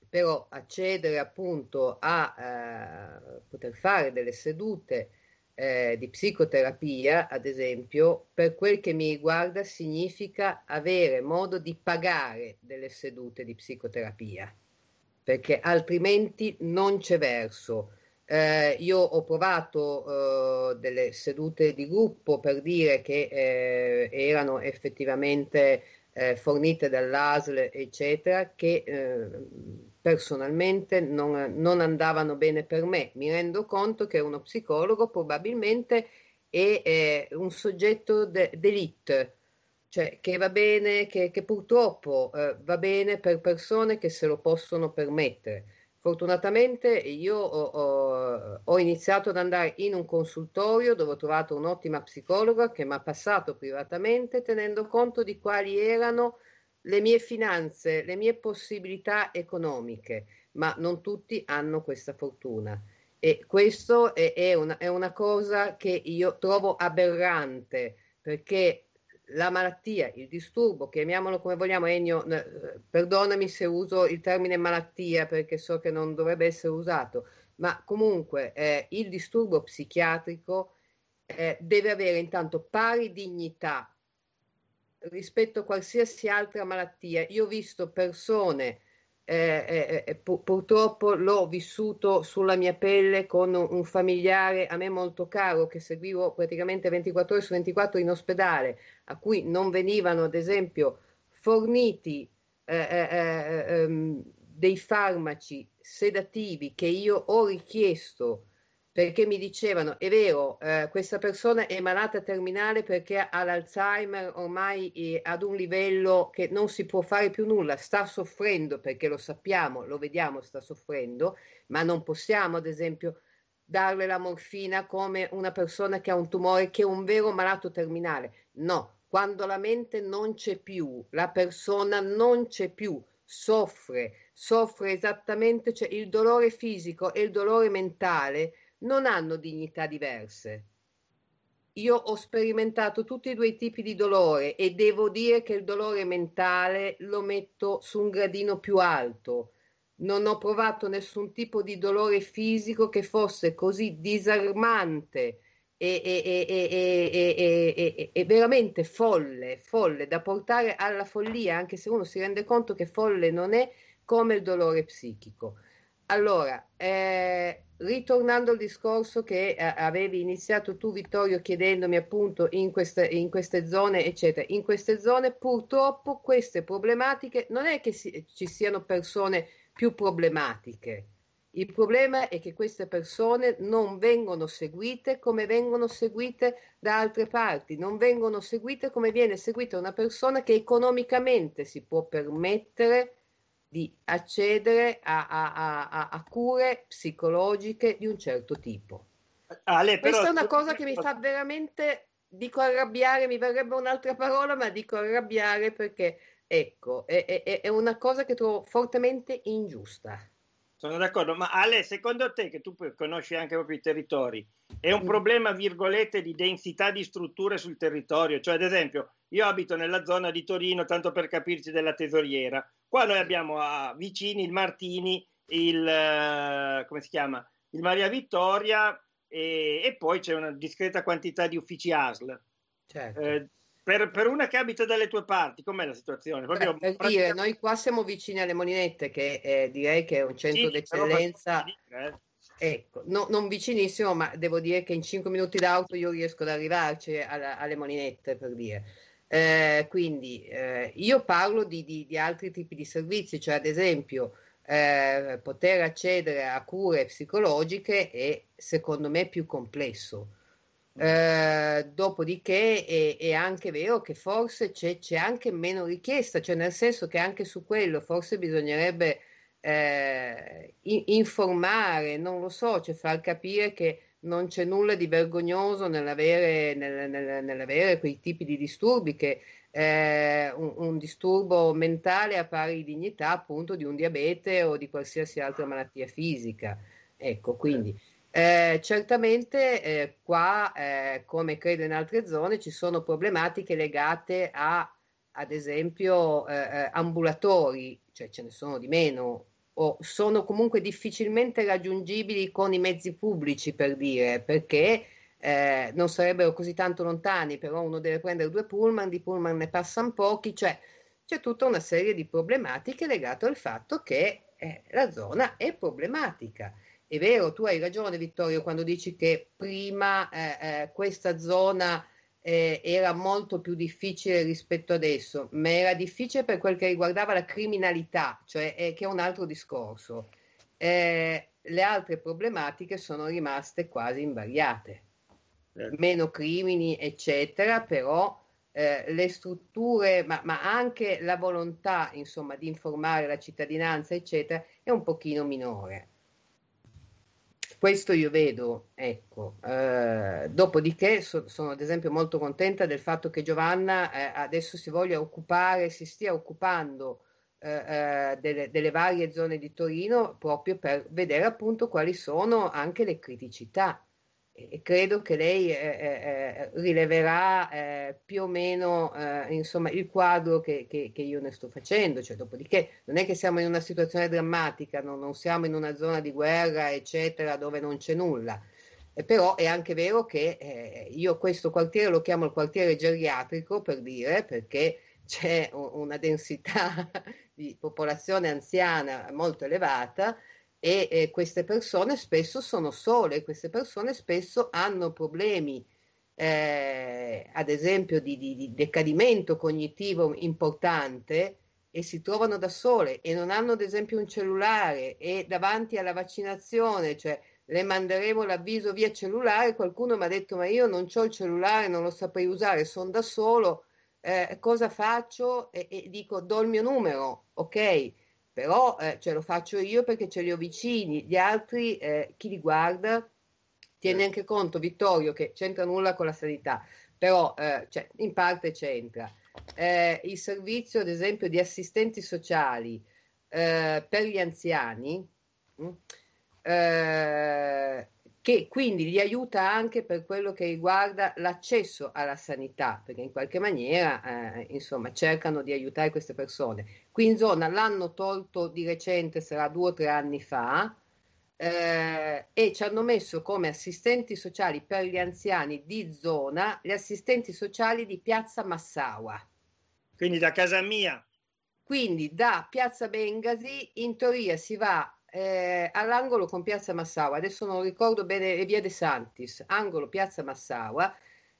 però accedere appunto a eh, poter fare delle sedute eh, di psicoterapia, ad esempio, per quel che mi riguarda significa avere modo di pagare delle sedute di psicoterapia, perché altrimenti non c'è verso. Eh, io ho provato eh, delle sedute di gruppo per dire che eh, erano effettivamente eh, fornite dall'ASL, eccetera, che eh, personalmente non, non, andavano bene per me. Mi rendo conto che uno psicologo probabilmente è, un soggetto de, d'elite, cioè che va bene, che, che purtroppo eh, va bene per persone che se lo possono permettere Fortunatamente io ho, ho, ho, iniziato ad andare in un consultorio dove ho trovato un'ottima psicologa che mi ha passato privatamente tenendo conto di quali erano le mie finanze, le mie possibilità economiche, ma non tutti hanno questa fortuna. E questo è, è, una, è una cosa che io trovo aberrante perché la malattia, il disturbo, chiamiamolo come vogliamo, Ennio, perdonami se uso il termine malattia perché so che non dovrebbe essere usato, ma comunque eh, il disturbo psichiatrico eh, deve avere intanto pari dignità rispetto a qualsiasi altra malattia. Io ho visto persone eh, eh, eh pu- purtroppo l'ho vissuto sulla mia pelle con un familiare a me molto caro che seguivo praticamente 24 ore su 24 in ospedale, a cui non venivano ad esempio forniti eh, eh, eh ehm, dei farmaci sedativi che io ho richiesto perché mi dicevano, è vero, eh, questa persona è malata terminale perché ha l'Alzheimer ormai ad un livello che non si può fare più nulla, sta soffrendo perché lo sappiamo, lo vediamo, sta soffrendo, ma non possiamo ad esempio darle la morfina come una persona che ha un tumore che è un vero malato terminale. No, quando la mente non c'è più, la persona non c'è più, soffre, soffre esattamente, cioè il dolore fisico e il dolore mentale non hanno dignità diverse. Io ho sperimentato tutti e due i tipi di dolore e devo dire che il dolore mentale lo metto su un gradino più alto. Non ho provato nessun tipo di dolore fisico che fosse così disarmante e, e, e, veramente folle, folle, da portare alla follia, anche se uno si rende conto che folle non è come il dolore psichico. allora, eh, ritornando al discorso che eh, avevi iniziato tu, Vittorio, chiedendomi appunto in queste, in queste zone, eccetera. In queste zone purtroppo queste problematiche non è che si, ci siano persone più problematiche. Il problema è che queste persone non vengono seguite come vengono seguite da altre parti, non vengono seguite come viene seguita una persona che economicamente si può permettere di accedere a, a, a, a cure psicologiche di un certo tipo. Ale, però, Questa è una cosa che mi fa veramente, dico arrabbiare, mi verrebbe un'altra parola, ma dico arrabbiare perché, ecco, è, è, è una cosa che trovo fortemente ingiusta. Sono d'accordo, ma Ale, secondo te, che tu conosci anche proprio i territori, è un mm. problema, virgolette, di densità di strutture sul territorio? Cioè, ad esempio, io abito nella zona di Torino, tanto per capirci, della tesoriera. Qua noi abbiamo a, vicini il Martini, il, uh, come si chiama? il Maria Vittoria e, e, poi c'è una discreta quantità di uffici ASL. Certo. Eh, per, per, una che abita dalle tue parti, com'è la situazione? Proprio Beh, per praticamente... dire, noi qua siamo vicini alle Molinette, che eh, direi che è un centro sì, d'eccellenza. Eh. Ecco, no, non vicinissimo, ma devo dire che in 5 minuti d'auto io riesco ad arrivarci alla, alle Molinette, per dire. Eh, quindi eh, io parlo di, di, di, altri tipi di servizi, cioè ad esempio eh, poter accedere a cure psicologiche è secondo me più complesso. Eh, dopodiché è, è, anche vero che forse c'è, c'è, anche meno richiesta, cioè nel senso che anche su quello forse bisognerebbe eh, informare, non lo so, cioè far capire che non c'è nulla di vergognoso nell'avere, nel, nel, nell'avere quei tipi di disturbi che eh, un, un, disturbo mentale a pari dignità appunto di un diabete o di qualsiasi altra malattia fisica. Ecco, quindi eh, certamente eh, qua, eh, come credo in altre zone, ci sono problematiche legate a, ad esempio, eh, eh, ambulatori, cioè ce ne sono di meno o sono comunque difficilmente raggiungibili con i mezzi pubblici, per dire, perché eh, non sarebbero così tanto lontani, però uno deve prendere due pullman, di pullman ne passano pochi, cioè c'è tutta una serie di problematiche legate al fatto che la zona è problematica. È vero, tu hai ragione Vittorio quando dici che prima eh, eh questa zona eh, era molto più difficile rispetto adesso, ma era difficile per quel che riguardava la criminalità, cioè eh, che è un altro discorso. Eh, le altre problematiche sono rimaste quasi invariate. Certo. Meno crimini, eccetera, però eh, le strutture, ma, ma, anche la volontà, insomma, di informare la cittadinanza, eccetera, è un pochino minore. Questo io vedo, ecco. Eh, dopodiché so, sono ad esempio molto contenta del fatto che Giovanna eh, adesso si voglia occupare, si stia occupando eh, eh delle, delle, varie zone di Torino proprio per vedere appunto quali sono anche le criticità credo che lei eh, eh, eh rileverà eh, più o meno eh, insomma, il quadro che, che, che, io ne sto facendo, cioè, dopodiché non è che siamo in una situazione drammatica, no? non siamo in una zona di guerra, eccetera, dove non c'è nulla. Eh, però è anche vero che io questo quartiere lo chiamo il quartiere geriatrico per dire, perché c'è una densità di popolazione anziana molto elevata e eh, queste persone spesso sono sole, queste persone spesso hanno problemi, eh, ad esempio di, di, di, decadimento cognitivo importante e si trovano da sole e non hanno ad esempio un cellulare e davanti alla vaccinazione, cioè le manderemo l'avviso via cellulare, qualcuno mi ha detto ma io non ho il cellulare, non lo saprei usare, sono da solo, eh, cosa faccio? E, e dico do il mio numero, ok? Però eh, ce lo faccio io perché ce li ho vicini, gli altri, eh, chi li guarda, tiene anche conto, Vittorio, che c'entra nulla con la sanità, però eh, cioè, in parte c'entra. Eh, il servizio, ad esempio, di assistenti sociali eh, per gli anziani, mh, mm, eh, che quindi li aiuta anche per quello che riguarda l'accesso alla sanità, perché in qualche maniera eh, insomma, cercano di aiutare queste persone. Qui in zona l'hanno tolto di recente, sarà due o tre anni fa, eh, e ci hanno messo come assistenti sociali per gli anziani di zona gli assistenti sociali di Piazza Massaua. Quindi da casa mia. Quindi da Piazza Bengasi in teoria si va eh, all'angolo con Piazza Massaua, adesso non ricordo bene, Via De Santis, angolo Piazza Massaua,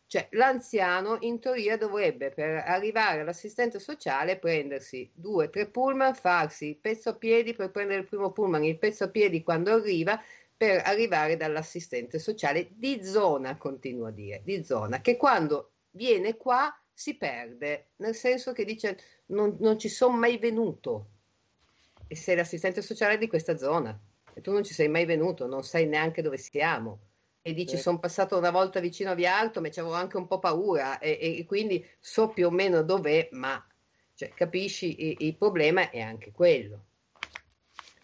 cioè l'anziano in teoria dovrebbe per arrivare all'assistente sociale prendersi due tre pullman, farsi il pezzo a piedi per prendere il primo pullman, il pezzo a piedi quando arriva per arrivare dall'assistente sociale di zona, continuo a dire, di zona, che quando viene qua si perde, nel senso che dice non, non ci sono mai venuto. e sei l'assistente sociale di questa zona. E tu non ci sei mai venuto, non sai neanche dove siamo. E dici eh. sono passato una volta vicino a Via Alto ma c'avevo anche un po' paura. E, e quindi so più o meno dov'è ma cioè, capisci il, il problema è anche quello.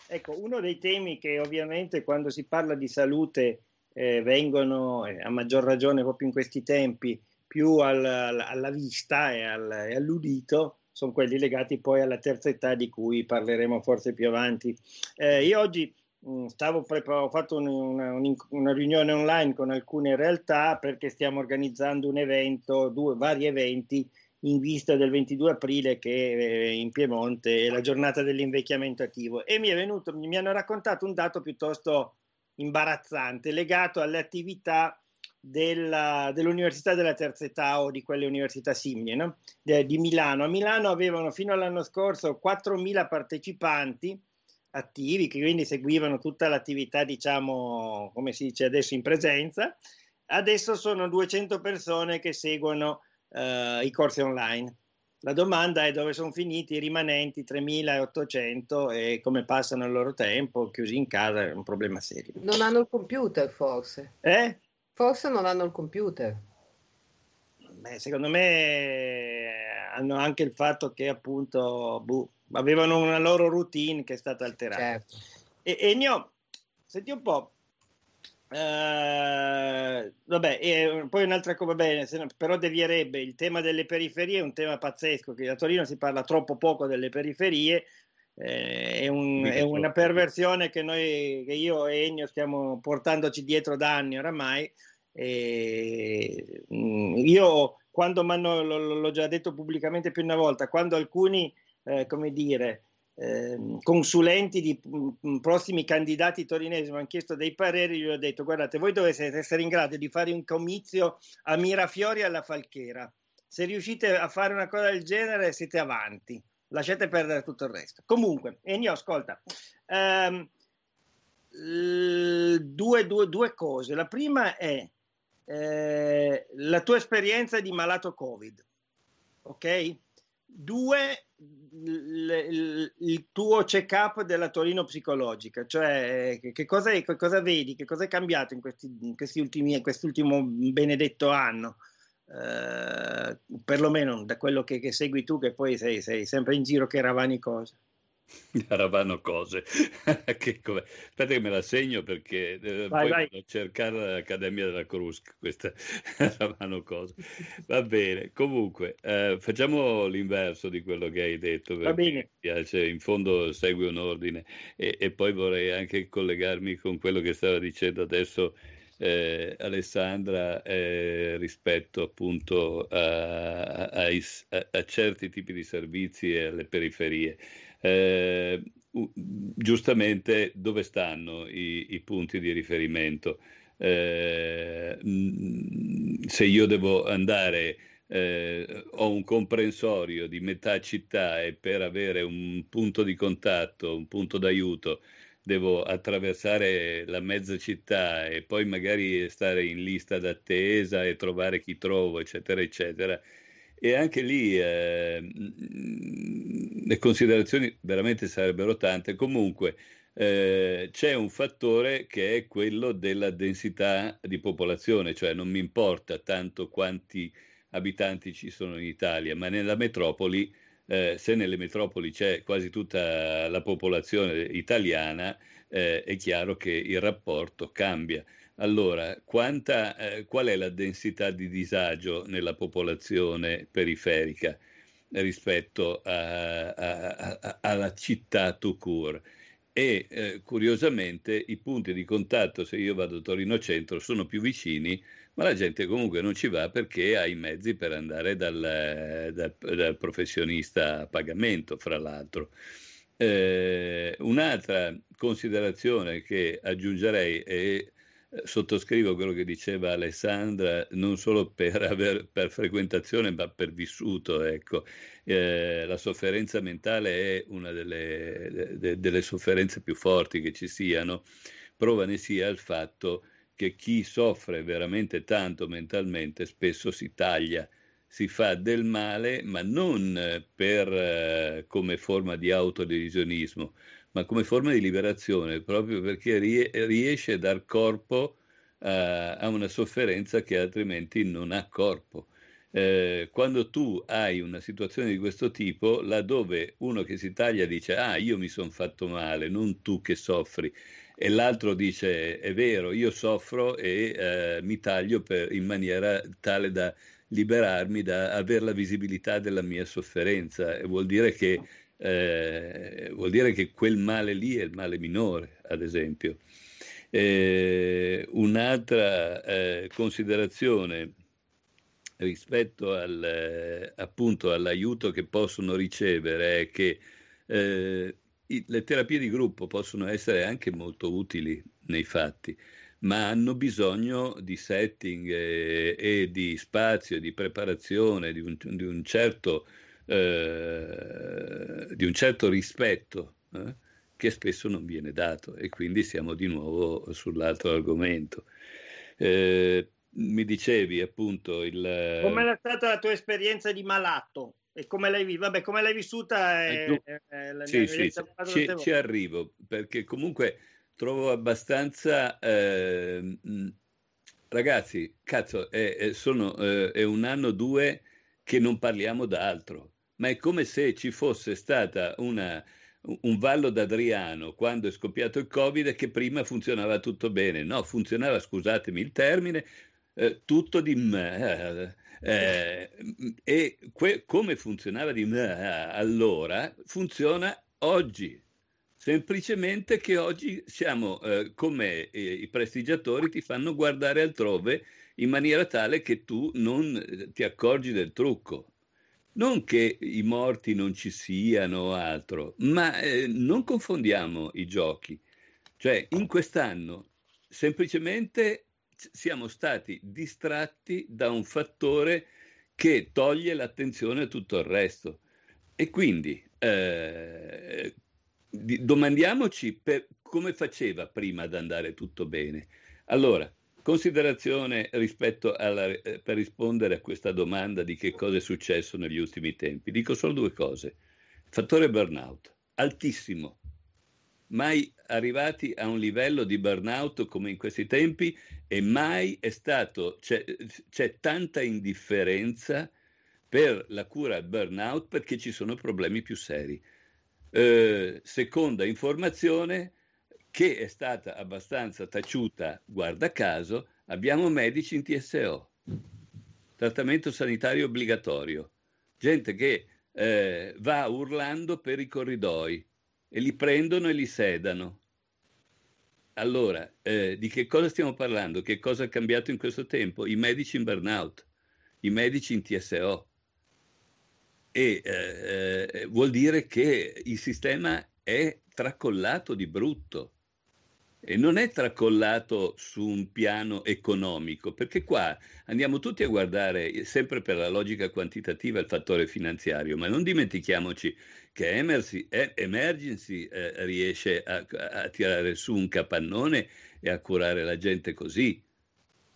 Ecco uno dei temi che ovviamente quando si parla di salute eh, vengono eh, a maggior ragione proprio in questi tempi più al, al, alla vista e, al, e all'udito sono quelli legati poi alla terza età di cui parleremo forse più avanti. Eh, io oggi Mm, stavo preparando, ho fatto un, una, una, riunione online con alcune realtà perché stiamo organizzando un evento, due, vari eventi in vista del 22 aprile che è in Piemonte è la giornata dell'invecchiamento attivo e mi venuto, mi hanno raccontato un dato piuttosto imbarazzante legato alle attività della, dell'Università della Terza Età o di quelle università simili no? De, di Milano. A Milano avevano fino all'anno scorso 4.000 partecipanti attivi che quindi seguivano tutta l'attività, diciamo, come si dice adesso in presenza. Adesso sono 200 persone che seguono uh, i corsi online. La domanda è dove sono finiti i rimanenti 3.800 e come passano il loro tempo chiusi in casa, è un problema serio. Non hanno il computer forse. Eh? Forse non hanno il computer. Beh, secondo me hanno anche il fatto che appunto boh, avevano una loro routine che è stata alterata. Certo. E, e Nio, senti un po', Uh, vabbè, e poi un'altra cosa, no, però devierebbe il tema delle periferie, è un tema pazzesco, che a Torino si parla troppo poco delle periferie, eh, è, un, è, una perversione che, noi, che io e Ennio stiamo portandoci dietro da anni oramai. E, mh, io, quando l'ho già detto pubblicamente più di una volta, quando alcuni eh, come dire, eh, consulenti di m, mm, prossimi candidati torinesi mi hanno chiesto dei pareri, gli ho detto guardate, voi dovete essere in grado di fare un comizio a Mirafiori alla Falchera. Se riuscite a fare una cosa del genere siete avanti, lasciate perdere tutto il resto. Comunque, Ennio, ascolta, ehm, due, due, due, cose. La prima è eh, la tua esperienza di malato Covid, ok? Due, il, il tuo check-up della Torino psicologica, cioè che, che, cosa, che cosa, vedi, che cosa è cambiato in questi, in questi ultimi, quest'ultimo benedetto anno, eh, perlomeno da quello che, che, segui tu, che poi sei, sei sempre in giro che ravani cose. Eravamo cose. che come... Aspetta che me la segno perché eh, vai, poi vai. vado a cercare l'Accademia della Crusca. Questa eravamo cose. Va bene. Comunque, eh, facciamo l'inverso di quello che hai detto. Va bene. Piace. In fondo segui un ordine e, e, poi vorrei anche collegarmi con quello che stava dicendo adesso. Eh, Alessandra eh, rispetto appunto a, a, a, a certi tipi di servizi e alle periferie eh, giustamente dove stanno i, i, punti di riferimento? Eh, se io devo andare, eh, ho un comprensorio di metà città e per avere un punto di contatto, un punto d'aiuto, devo attraversare la mezza città e poi magari stare in lista d'attesa e trovare chi trovo, eccetera, eccetera e anche lì eh, le considerazioni veramente sarebbero tante. Comunque eh, c'è un fattore che è quello della densità di popolazione, cioè non mi importa tanto quanti abitanti ci sono in Italia, ma nella metropoli, eh, se nelle metropoli c'è quasi tutta la popolazione italiana, eh, è chiaro che il rapporto cambia. Allora, quanta, eh, qual è la densità di disagio nella popolazione periferica rispetto a, a, a, alla città court? E eh, curiosamente i punti di contatto, se io vado a Torino Centro, sono più vicini, ma la gente comunque non ci va perché ha i mezzi per andare dal, dal, dal professionista a pagamento, fra l'altro. Eh, un'altra considerazione che aggiungerei eh, sottoscrivo quello che diceva Alessandra, non solo per, aver, per frequentazione, ma per vissuto. Ecco. Eh, la sofferenza mentale è una delle, de, delle, sofferenze più forti che ci siano. Prova ne sia il fatto che chi soffre veramente tanto mentalmente spesso si taglia, si fa del male, ma non per, eh, come forma di autoderisionismo, ma come forma di liberazione, proprio perché riesce a dar corpo uh, a una sofferenza che altrimenti non ha corpo. Eh, quando tu hai una situazione di questo tipo, laddove uno che si taglia dice ah io mi sono fatto male, non tu che soffri, e l'altro dice è vero, io soffro e eh, mi taglio per, in maniera tale da liberarmi, da avere la visibilità della mia sofferenza, e vuol dire che eh, vuol dire che quel male lì è il male minore, ad esempio. Eh, un'altra eh, considerazione rispetto al, eh, appunto all'aiuto che possono ricevere è che eh, le terapie di gruppo possono essere anche molto utili nei fatti, ma hanno bisogno di setting e, e di spazio, di preparazione, di un, di un certo eh, di un certo rispetto eh, che spesso non viene dato e quindi siamo di nuovo sull'altro argomento. Eh, mi dicevi appunto il... Come è stata la tua esperienza di malato? E come l'hai, vabbè, come l'hai vissuta? È, ecco. è, sì, sì, ci, ci, arrivo, perché comunque trovo abbastanza... Eh, ragazzi, cazzo, è, sono, eh, è un anno o due che non parliamo d'altro ma è come se ci fosse stata una, un vallo d'Adriano quando è scoppiato il Covid che prima funzionava tutto bene. No, funzionava, scusatemi il termine, eh, tutto di me. Eh, e que- come funzionava di me allora, funziona oggi. Semplicemente che oggi siamo eh, come eh, i prestigiatori ti fanno guardare altrove in maniera tale che tu non eh, ti accorgi del trucco. Non che i morti non ci siano o altro, ma eh, non confondiamo i giochi. Cioè, in quest'anno semplicemente siamo stati distratti da un fattore che toglie l'attenzione a tutto il resto. E quindi eh, domandiamoci per, come faceva prima ad andare tutto bene. Allora, Considerazione rispetto alla, eh, per rispondere a questa domanda di che cosa è successo negli ultimi tempi. Dico solo due cose. Fattore burnout, altissimo. Mai arrivati a un livello di burnout come in questi tempi e mai è stato, c'è, c'è tanta indifferenza per la cura al burnout perché ci sono problemi più seri. Eh, seconda informazione, che è stata abbastanza taciuta, guarda caso, abbiamo medici in TSO, trattamento sanitario obbligatorio, gente che eh, va urlando per i corridoi e li prendono e li sedano. Allora, eh, di che cosa stiamo parlando? Che cosa è cambiato in questo tempo? I medici in burnout, i medici in TSO. E eh, eh, vuol dire che il sistema è tracollato di brutto e non è tracollato su un piano economico, perché qua andiamo tutti a guardare sempre per la logica quantitativa il fattore finanziario, ma non dimentichiamoci che Emergency, Emergency eh, riesce a, a, tirare su un capannone e a curare la gente così.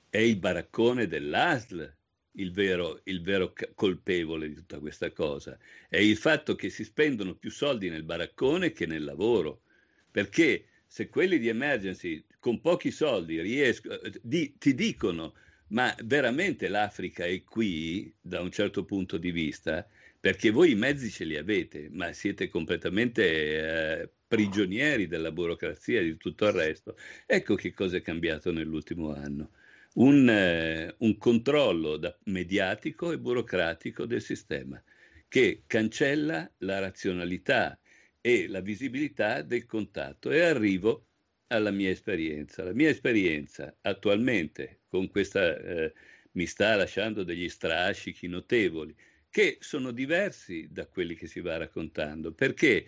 È il baraccone dell'ASL il vero, il vero colpevole di tutta questa cosa. È il fatto che si spendono più soldi nel baraccone che nel lavoro. Perché se quelli di emergency con pochi soldi riescono, di, ti dicono ma veramente l'Africa è qui da un certo punto di vista, perché voi i mezzi ce li avete, ma siete completamente eh, prigionieri della burocrazia e di tutto il resto. Ecco che cosa è cambiato nell'ultimo anno. Un, eh, un controllo da, mediatico e burocratico del sistema che cancella la razionalità e la visibilità del contatto. E arrivo alla mia esperienza. La mia esperienza attualmente con questa eh, mi sta lasciando degli strascichi notevoli che sono diversi da quelli che si va raccontando, perché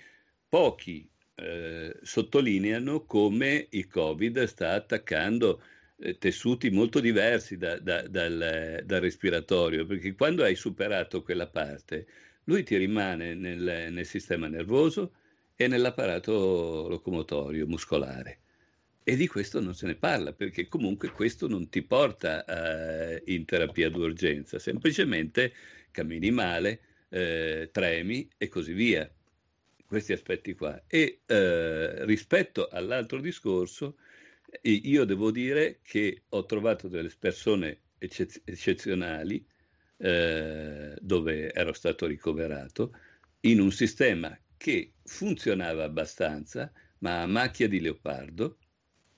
pochi eh, sottolineano come il Covid sta attaccando eh, tessuti molto diversi da, da, dal, dal, respiratorio, perché quando hai superato quella parte, lui ti rimane nel, nel sistema nervoso e nell'apparato locomotorio muscolare. E di questo non se ne parla, perché comunque questo non ti porta eh, in terapia d'urgenza, semplicemente cammini male, eh, tremi e così via. Questi aspetti qua. E eh, rispetto all'altro discorso, io devo dire che ho trovato delle persone eccez- eccezionali eh, dove ero stato ricoverato in un sistema che funzionava abbastanza, ma a macchia di leopardo,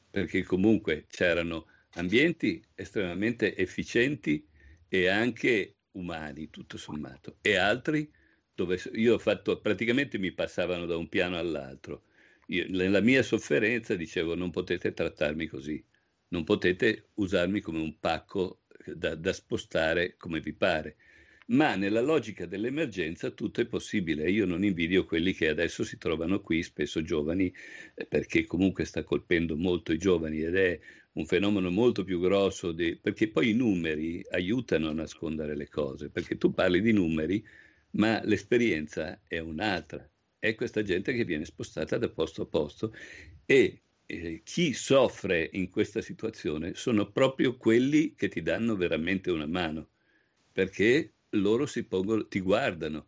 perché comunque c'erano ambienti estremamente efficienti e anche umani, tutto sommato, e altri dove io ho fatto, praticamente mi passavano da un piano all'altro. Io, nella mia sofferenza dicevo non potete trattarmi così, non potete usarmi come un pacco da, da spostare come vi pare ma nella logica dell'emergenza tutto è possibile. Io non invidio quelli che adesso si trovano qui, spesso giovani, eh, perché comunque sta colpendo molto i giovani ed è un fenomeno molto più grosso, di... perché poi i numeri aiutano a nascondere le cose, perché tu parli di numeri, ma l'esperienza è un'altra. È questa gente che viene spostata da posto a posto e eh, chi soffre in questa situazione sono proprio quelli che ti danno veramente una mano, perché loro si pongono, ti guardano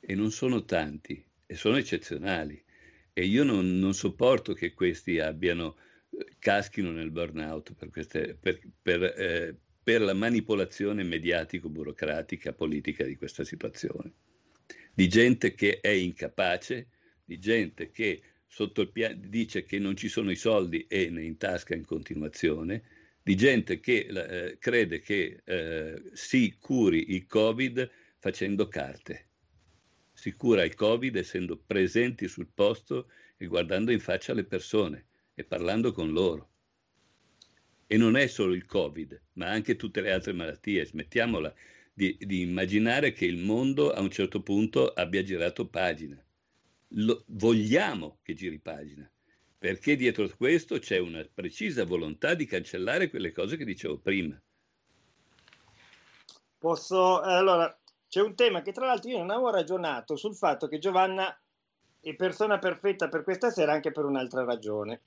e non sono tanti e sono eccezionali e io non, non sopporto che questi abbiano caschino nel burnout per, queste, per, per, eh, per la manipolazione mediatico-burocratica politica di questa situazione. Di gente che è incapace, di gente che piano dice che non ci sono i soldi e ne intasca in continuazione, di gente che eh, crede che eh, si curi il Covid facendo carte. Si cura il Covid essendo presenti sul posto e guardando in faccia le persone e parlando con loro. E non è solo il Covid, ma anche tutte le altre malattie. Smettiamola di, di immaginare che il mondo a un certo punto abbia girato pagina. Lo, vogliamo che giri pagina perché dietro questo c'è una precisa volontà di cancellare quelle cose che dicevo prima. Posso, eh, allora, c'è un tema che tra l'altro io non avevo ragionato sul fatto che Giovanna è persona perfetta per questa sera anche per un'altra ragione.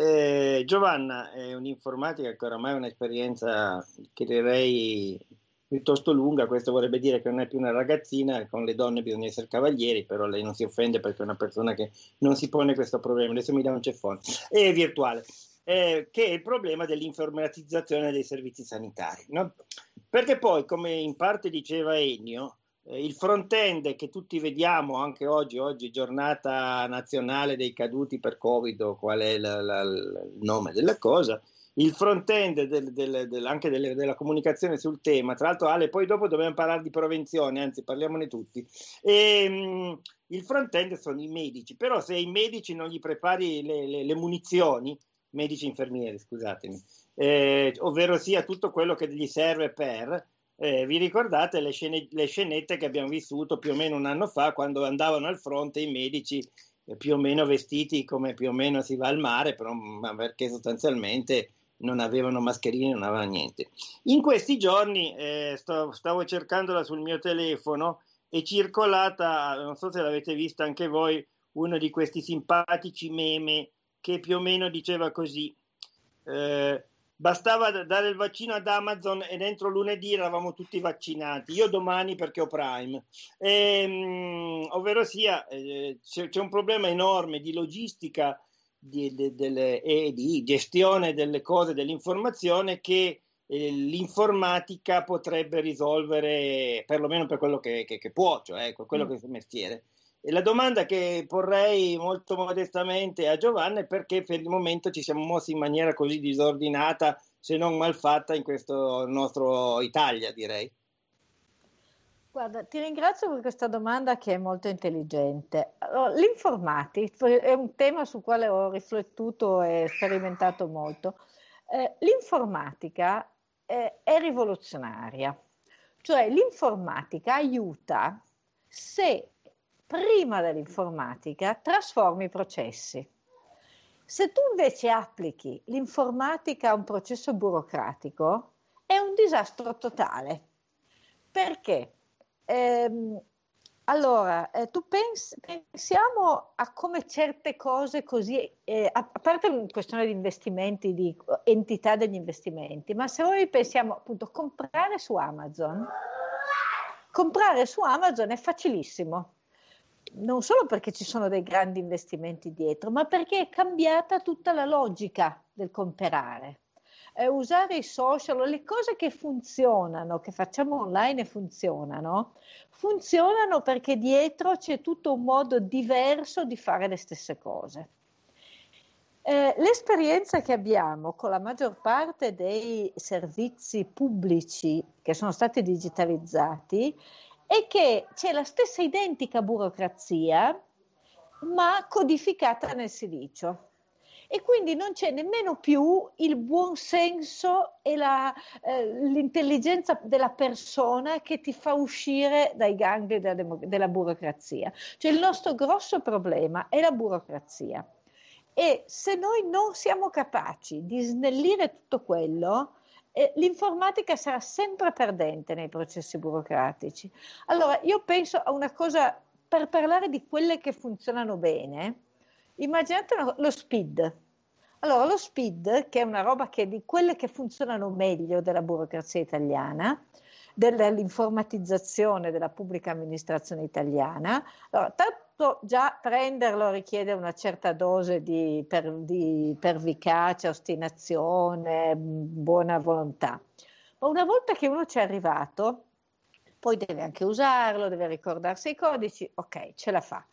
Eh, Giovanna è un'informatica che oramai è un'esperienza che direi piuttosto lunga, questo vorrebbe dire che non è più una ragazzina, con le donne bisogna essere cavalieri, però lei non si offende perché è una persona che non si pone questo problema, adesso mi dà un ceffone, è virtuale, eh, che è il problema dell'informatizzazione dei servizi sanitari. No? Perché poi, come in parte diceva Ennio, il front-end che tutti vediamo anche oggi, oggi giornata nazionale dei caduti per Covid qual è la, la, il nome della cosa, il front-end del, del, del, anche delle, della comunicazione sul tema. Tra l'altro, Ale, poi dopo dobbiamo parlare di prevenzione, anzi, parliamone tutti. E, mh, il front-end sono i medici, però se ai medici non gli prepari le, le, le munizioni, medici infermieri, scusatemi, eh, ovvero sia tutto quello che gli serve per. Eh, vi ricordate le, scene, le scenette che abbiamo vissuto più o meno un anno fa quando andavano al fronte i medici eh, più o meno vestiti come più o meno si va al mare, però, perché sostanzialmente non avevano mascherine, non avevano niente. In questi giorni eh, sto, stavo cercandola sul mio telefono e circolata, non so se l'avete vista anche voi, uno di questi simpatici meme che più o meno diceva così. Bastava dare il vaccino ad Amazon e dentro lunedì eravamo tutti vaccinati. Io domani perché ho Prime. E, mh, ovvero sia, eh, c'è, c'è, un problema enorme di logistica di, de, de, e di gestione delle cose, dell'informazione che eh, l'informatica potrebbe risolvere, perlomeno per quello che, che, che può, cioè quello mm. che è il suo mestiere. La domanda che porrei molto modestamente a Giovanni è perché per il momento ci siamo mossi in maniera così disordinata, se non malfatta, in questo nostro Italia, direi. Guarda, ti ringrazio per questa domanda che è molto intelligente. Allora, l'informatica è un tema sul quale ho riflettuto e sperimentato molto. Eh, l'informatica è, è rivoluzionaria, cioè l'informatica aiuta se prima dell'informatica trasformi i processi. Se tu invece applichi l'informatica a un processo burocratico, è un disastro totale. Perché? Ehm, allora, eh, tu pensi, pensiamo a come certe cose così, eh, a, parte la questione di investimenti, di entità degli investimenti, ma se noi pensiamo appunto a comprare su Amazon, comprare su Amazon è facilissimo non solo perché ci sono dei grandi investimenti dietro, ma perché è cambiata tutta la logica del comprare. Eh, usare i social, le cose che funzionano, che facciamo online e funzionano, funzionano perché dietro c'è tutto un modo diverso di fare le stesse cose. Eh, l'esperienza che abbiamo con la maggior parte dei servizi pubblici che sono stati digitalizzati è che c'è la stessa identica burocrazia, ma codificata nel silicio. E quindi non c'è nemmeno più il buon senso e la, eh, l'intelligenza della persona che ti fa uscire dai gangli della, della burocrazia. Cioè il nostro grosso problema è la burocrazia. E se noi non siamo capaci di snellire tutto quello, l'informatica sarà sempre perdente nei processi burocratici. Allora, io penso a una cosa, per parlare di quelle che funzionano bene, immaginate lo speed. Allora, lo speed, che è una roba che di quelle che funzionano meglio della burocrazia italiana, dell'informatizzazione della pubblica amministrazione italiana, allora, tanto già prenderlo richiede una certa dose di, per, di pervicacia, ostinazione, buona volontà. Ma una volta che uno ci è arrivato, poi deve anche usarlo, deve ricordarsi i codici, ok, ce la fa.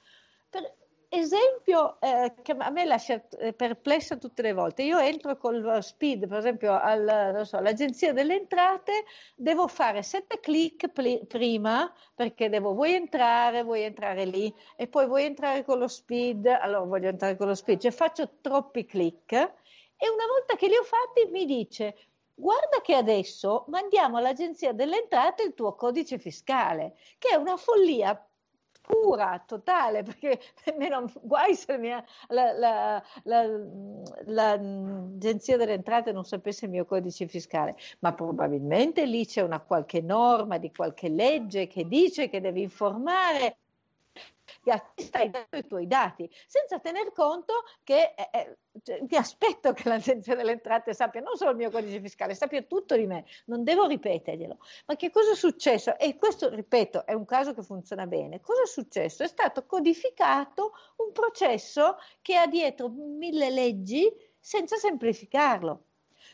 Per, esempio eh, che a me lascia eh, perplessa tutte le volte. Io entro col speed, per esempio, al, so, all'agenzia delle entrate, devo fare sette clic pl- prima perché devo, vuoi entrare, vuoi entrare lì e poi vuoi entrare con lo speed, allora voglio entrare con lo speed, cioè faccio troppi clic e una volta che li ho fatti mi dice guarda che adesso mandiamo all'agenzia delle entrate il tuo codice fiscale, che è una follia pura, totale, perché nemmeno guai se l'agenzia delle entrate non sapesse il mio codice fiscale, ma probabilmente lì c'è una qualche norma di qualche legge che dice che devi informare a chi stai dando i tuoi dati, senza tener conto che eh, eh cioè, mi aspetto che l'Agenzia delle Entrate sappia non solo il mio codice fiscale, sappia tutto di me, non devo ripeterglielo. Ma che cosa è successo? E questo, ripeto, è un caso che funziona bene. Cosa è successo? È stato codificato un processo che ha dietro mille leggi senza semplificarlo.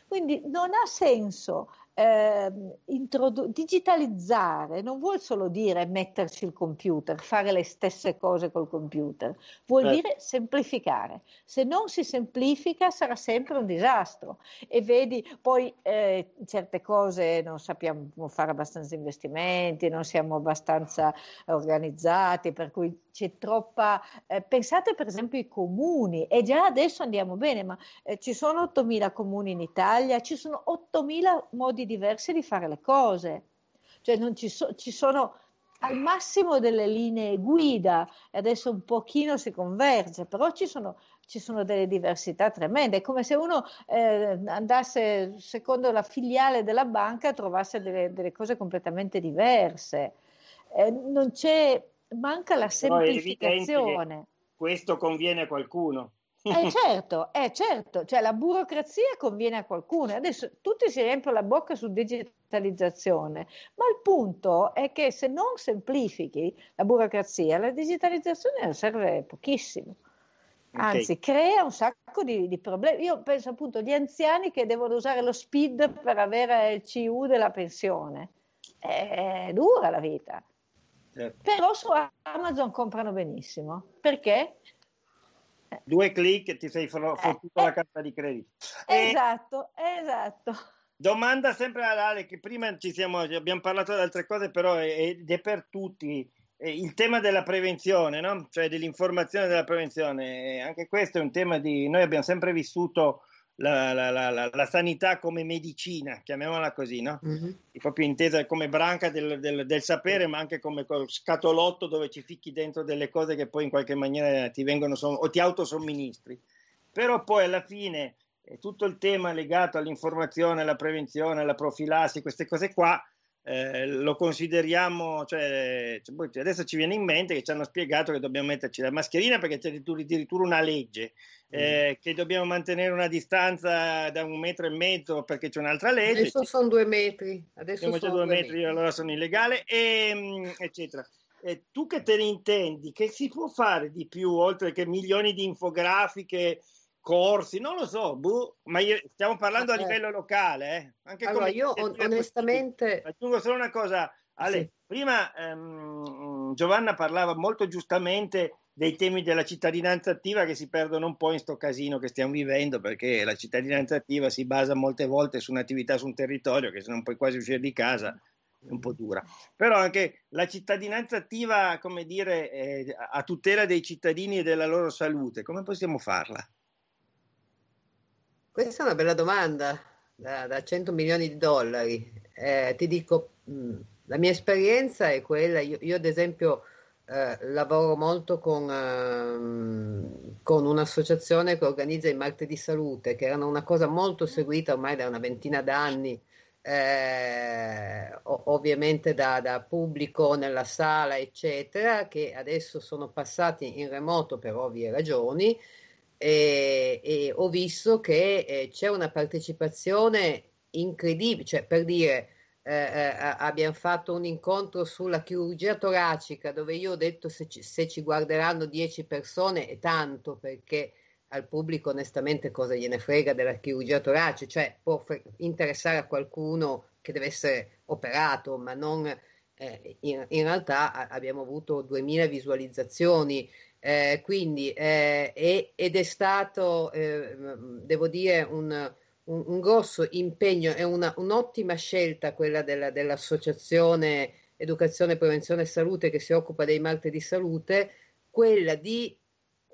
Quindi non ha senso eh, introdu- digitalizzare non vuol solo dire metterci il computer, fare le stesse cose col computer, vuol eh. dire semplificare. Se non si semplifica sarà sempre un disastro e vedi poi eh, certe cose non sappiamo fare abbastanza investimenti, non siamo abbastanza organizzati, per cui c'è troppa... Eh, pensate per esempio ai comuni e già adesso andiamo bene, ma eh, ci sono 8.000 comuni in Italia, ci sono 8.000 modi modi diversi di fare le cose. Cioè non ci, so, ci sono al massimo delle linee guida e adesso un pochino si converge, però ci sono, ci sono delle diversità tremende. È come se uno eh, andasse secondo la filiale della banca e trovasse delle, delle cose completamente diverse. Eh, non c'è, manca la semplificazione. Questo conviene a qualcuno. Eh certo, eh certo, cioè la burocrazia conviene a qualcuno. Adesso tutti si riempiono la bocca su digitalizzazione, ma il punto è che se non semplifichi la burocrazia, la digitalizzazione serve pochissimo. Anzi, okay. crea un sacco di, di, problemi. Io penso appunto agli anziani che devono usare lo speed per avere il CU della pensione. È dura la vita. Certo. Però su Amazon comprano benissimo. Perché? Due clic e ti sei fottuto eh, la carta di credito. Esatto, e... esatto. Domanda sempre ad Ale, che prima ci siamo, abbiamo parlato di altre cose, però ed è per tutti. Il tema della prevenzione, no? cioè dell'informazione della prevenzione, anche questo è un tema di... Noi abbiamo sempre vissuto la, la, la, la, sanità come medicina, chiamiamola così, no? Mm-hmm. Proprio intesa come branca del, del, del, sapere, ma anche come scatolotto dove ci ficchi dentro delle cose che poi in qualche maniera ti vengono o ti autosomministri. Però poi alla fine eh, tutto il tema legato all'informazione, alla prevenzione, alla profilassi, queste cose qua, eh, lo consideriamo, cioè, cioè, adesso ci viene in mente che ci hanno spiegato che dobbiamo metterci la mascherina perché c'è addirittura una legge, eh, mm. che dobbiamo mantenere una distanza da un metro e mezzo perché c'è un'altra legge. Adesso sono due metri, adesso sono due metri, metri, allora sono illegale, e, mm, eccetera. E tu che te ne intendi, che si può fare di più oltre che milioni di infografiche? Corsi, non lo so, buh, ma io, stiamo parlando a eh. livello locale. Eh. Anche allora, io on- onestamente... Aggiungo solo una cosa, Ale, sì. prima ehm, Giovanna parlava molto giustamente dei temi della cittadinanza attiva che si perdono un po' in sto casino che stiamo vivendo perché la cittadinanza attiva si basa molte volte su un'attività su un territorio che se non puoi quasi uscire di casa è un po' dura. Però anche la cittadinanza attiva, come dire, eh, a tutela dei cittadini e della loro salute, come possiamo farla? Questa è una bella domanda da, da 100 milioni di dollari. Eh, ti dico, mh, mm, la mia esperienza è quella, io, io ad esempio eh, lavoro molto con, eh, con, un'associazione che organizza i martedì salute, che erano una cosa molto seguita ormai da una ventina d'anni, eh, ovviamente da, da, pubblico nella sala, eccetera, che adesso sono passati in remoto per ovvie ragioni e, e ho visto che eh, c'è una partecipazione incredibile, cioè per dire eh, eh, abbiamo fatto un incontro sulla chirurgia toracica dove io ho detto se ci, se ci guarderanno 10 persone è tanto perché al pubblico onestamente cosa gliene frega della chirurgia toracica, cioè può interessare a qualcuno che deve essere operato, ma non eh, in, in, realtà abbiamo avuto 2000 visualizzazioni eh, quindi, eh, ed è stato, eh, devo dire, un, un, un, grosso impegno e un'ottima scelta quella della, dell'associazione Educazione, Prevenzione e Salute che si occupa dei martedì salute, quella di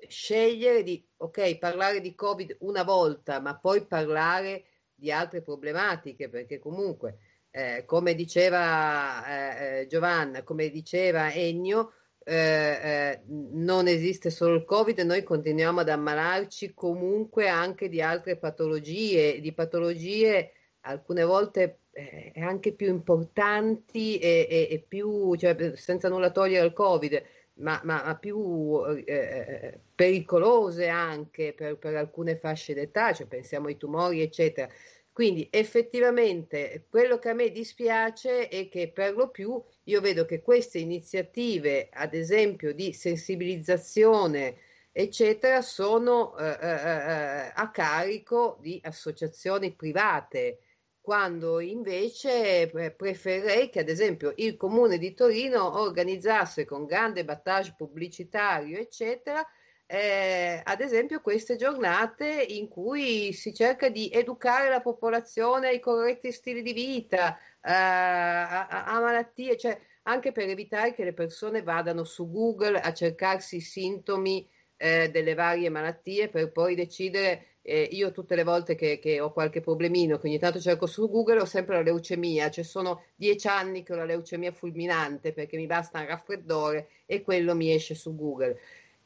scegliere di, ok, parlare di Covid una volta, ma poi parlare di altre problematiche, perché comunque, eh, come diceva eh, eh Giovanna, come diceva Ennio, eh, eh, non esiste solo il Covid, noi continuiamo ad ammalarci comunque anche di altre patologie, di patologie alcune volte eh, anche più importanti e, e, e, più, cioè, senza nulla togliere al Covid, ma, ma più eh, eh, pericolose anche per, per alcune fasce d'età, cioè pensiamo ai tumori, eccetera. Quindi effettivamente quello che a me dispiace è che per lo più io vedo che queste iniziative, ad esempio di sensibilizzazione, eccetera, sono eh, eh, eh a carico di associazioni private, quando invece preferirei che ad esempio il comune di Torino organizzasse con grande battage pubblicitario, eccetera, eh, ad esempio queste giornate in cui si cerca di educare la popolazione ai corretti stili di vita, eh, a, a, malattie, cioè anche per evitare che le persone vadano su Google a cercarsi i sintomi eh, delle varie malattie per poi decidere. Eh, io tutte le volte che, che, ho qualche problemino, che ogni tanto cerco su Google, ho sempre la leucemia, cioè sono dieci anni che ho la leucemia fulminante perché mi basta un raffreddore e quello mi esce su Google.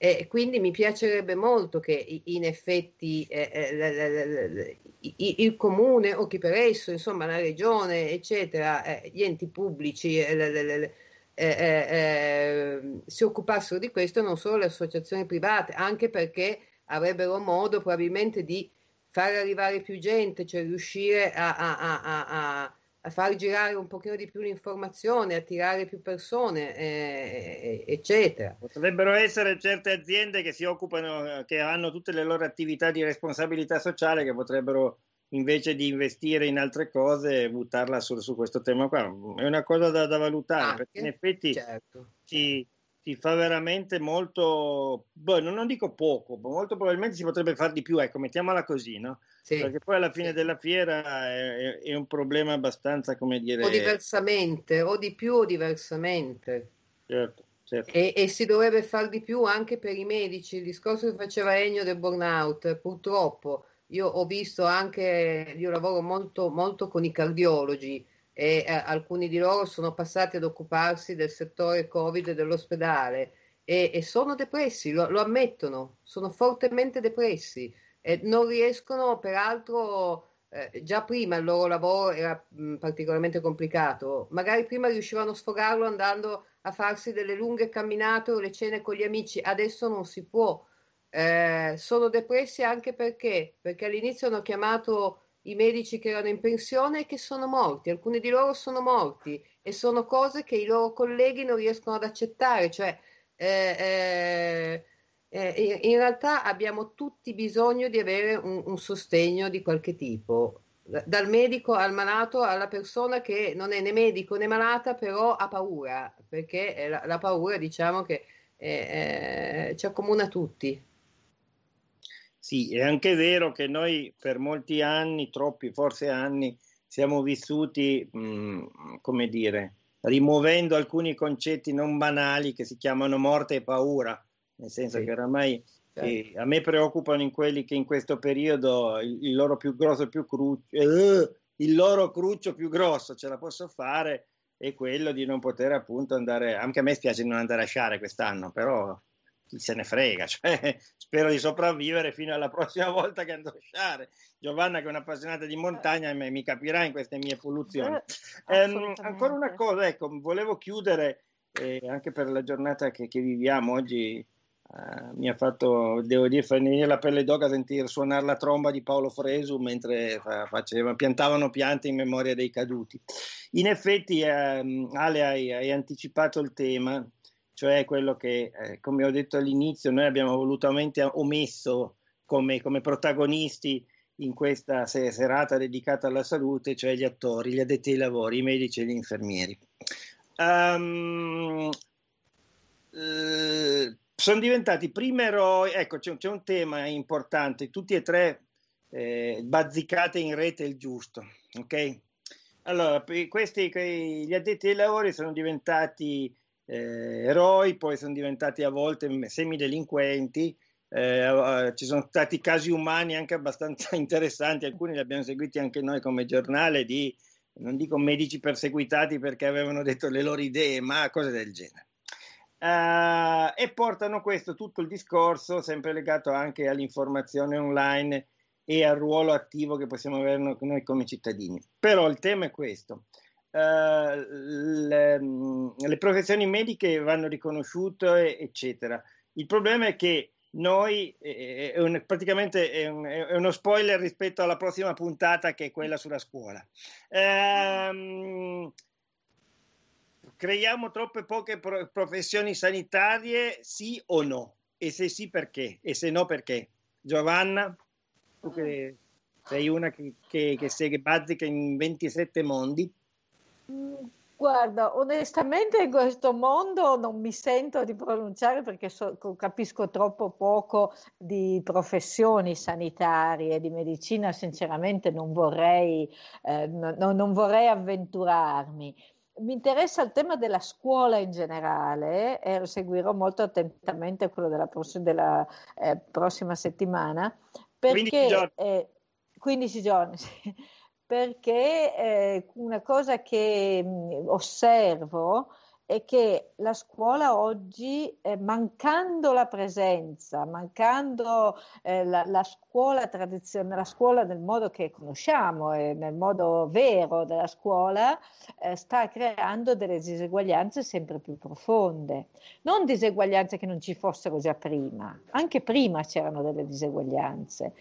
E quindi mi piacerebbe molto che in effetti eh, eh, il comune o chi per esso, insomma la regione, eccetera, eh, gli enti pubblici eh, eh, eh, si occupassero di questo, non solo le associazioni private, anche perché avrebbero modo probabilmente di far arrivare più gente, cioè riuscire a, a, a, a a far girare un pochino di più l'informazione, attirare più persone, eh, eccetera. Potrebbero essere certe aziende che si occupano, che hanno tutte le loro attività di responsabilità sociale, che potrebbero invece di investire in altre cose buttarla su, su questo tema qua. È una cosa da, da valutare, Anche, perché in effetti certo, ci, si fa veramente molto, boh, non dico poco, ma molto probabilmente si potrebbe fare di più, ecco, mettiamola così, no? Sì. Perché poi alla fine della fiera è, è, un problema abbastanza, come dire... O diversamente, o di più o diversamente. Certo, certo. E, e, si dovrebbe fare di più anche per i medici. Il discorso che faceva Ennio del burnout, purtroppo, io ho visto anche, io lavoro molto, molto con i cardiologi e eh, alcuni di loro sono passati ad occuparsi del settore Covid dell'ospedale e, e sono depressi, lo, lo, ammettono, sono fortemente depressi e non riescono, peraltro, eh, già prima il loro lavoro era mh, particolarmente complicato, magari prima riuscivano a sfogarlo andando a farsi delle lunghe camminate o le cene con gli amici, adesso non si può. Eh, sono depressi anche perché, perché all'inizio hanno chiamato i medici che erano in pensione e che sono morti, alcuni di loro sono morti e sono cose che i loro colleghi non riescono ad accettare, cioè eh, eh, eh in realtà abbiamo tutti bisogno di avere un, un, sostegno di qualche tipo, dal medico al malato alla persona che non è né medico né malata, però ha paura, perché la, la paura diciamo che eh, eh, ci accomuna tutti. Sì, è anche vero che noi per molti anni, troppi forse anni, siamo vissuti, mh, mm, come dire, rimuovendo alcuni concetti non banali che si chiamano morte e paura, nel senso sì. che oramai eh, a me preoccupano in quelli che in questo periodo il, il loro più grosso, più cruccio, eh, il loro cruccio più grosso ce la posso fare è quello di non poter appunto andare, anche a me spiace non andare a sciare quest'anno, però chi se ne frega, cioè, spero di sopravvivere fino alla prossima volta che andrò a sciare. Giovanna, che è un'appassionata di montagna, mi capirà in queste mie poluzioni. Eh, eh, ancora una cosa, ecco, volevo chiudere eh, anche per la giornata che, che viviamo oggi. Uh, mi ha fatto, devo dire, venire la pelle d'oca a sentire suonare la tromba di Paolo Fresu mentre faceva, piantavano piante in memoria dei caduti. In effetti, eh, Ale, hai, hai anticipato il tema cioè quello che, eh, come ho detto all'inizio, noi abbiamo volutamente omesso come, come protagonisti in questa serata dedicata alla salute, cioè gli attori, gli addetti ai lavori, i medici e gli infermieri. Um, eh, sono diventati prima eroi, ecco c'è, c'è, un tema importante, tutti e tre eh, bazzicate in rete il giusto, ok? Allora, questi, gli addetti ai lavori sono diventati eh, eroi, poi sono diventati a volte semidelinquenti. Eh, ci sono stati casi umani anche abbastanza interessanti, alcuni li abbiamo seguiti anche noi come giornale di, non dico medici perseguitati perché avevano detto le loro idee, ma cose del genere. Uh, e portano questo tutto il discorso, sempre legato anche all'informazione online e al ruolo attivo che possiamo avere noi come cittadini. Però il tema è questo. Uh, le, mm, le, professioni mediche vanno riconosciute, eccetera. Il problema è che noi, è un, praticamente è, un, è, uno spoiler rispetto alla prossima puntata che è quella sulla scuola. Um, creiamo troppe poche pro- professioni sanitarie, sì o no? E se sì, perché? E se no, perché? Giovanna, tu che sei una che, che, che segue Bazzica in 27 mondi. Guarda, onestamente in questo mondo non mi sento di pronunciare perché so, capisco troppo poco di professioni sanitarie, di medicina, sinceramente non vorrei, eh, no, non vorrei avventurarmi. Mi interessa il tema della scuola in generale e seguirò molto attentamente quello della, pross- della eh, prossima settimana perché 15 giorni, eh, 15 giorni sì perché eh, una cosa che mh, mm, osservo è che la scuola oggi, eh, mancando la presenza, mancando eh, la, la, scuola tradizionale, la scuola nel modo che conosciamo e nel modo vero della scuola, eh, sta creando delle diseguaglianze sempre più profonde. Non diseguaglianze che non ci fossero già prima, anche prima c'erano delle diseguaglianze,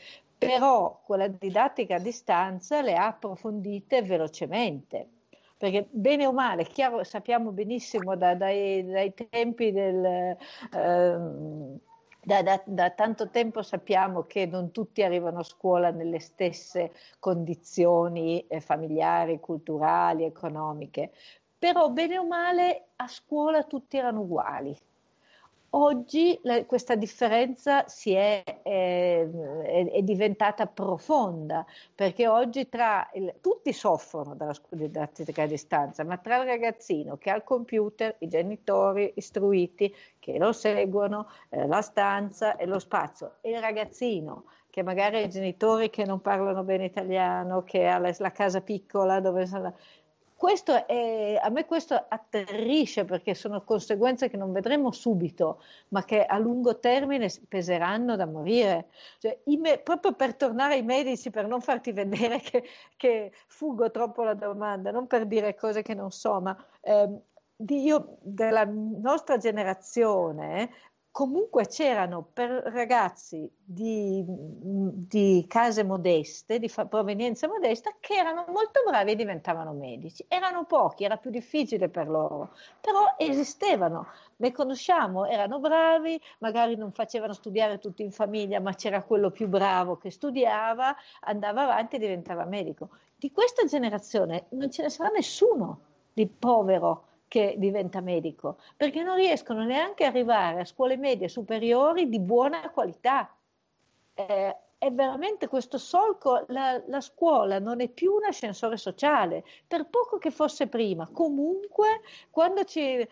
però con la didattica a distanza le ha approfondite velocemente. Perché bene o male, chiaro, sappiamo benissimo da, dai, dai, tempi del... Eh, da, da, da, tanto tempo sappiamo che non tutti arrivano a scuola nelle stesse condizioni eh, familiari, culturali, economiche, però bene o male a scuola tutti erano uguali. Oggi le, questa differenza è, è, è, diventata profonda perché oggi tra il, tutti soffrono dalla scuola didattica a distanza, ma tra il ragazzino che ha il computer, i genitori istruiti che lo seguono, eh, la stanza e lo spazio, e il ragazzino che magari ha i genitori che non parlano bene italiano, che ha la, la casa piccola dove questo è, a me questo atterrisce perché sono conseguenze che non vedremo subito, ma che a lungo termine peseranno da morire. Cioè, me, proprio per tornare ai medici, per non farti vedere che, che, fuggo troppo la domanda, non per dire cose che non so, ma eh, io della nostra generazione comunque c'erano per ragazzi di, di case modeste, di provenienza modesta, che erano molto bravi e diventavano medici. Erano pochi, era più difficile per loro, però esistevano, ne conosciamo, erano bravi, magari non facevano studiare tutti in famiglia, ma c'era quello più bravo che studiava, andava avanti e diventava medico. Di questa generazione non ce ne sarà nessuno di povero che diventa medico, perché non riescono neanche ad arrivare a scuole medie superiori di buona qualità. Eh, è veramente questo solco, la, la, scuola non è più un ascensore sociale, per poco che fosse prima. Comunque, quando ci eh,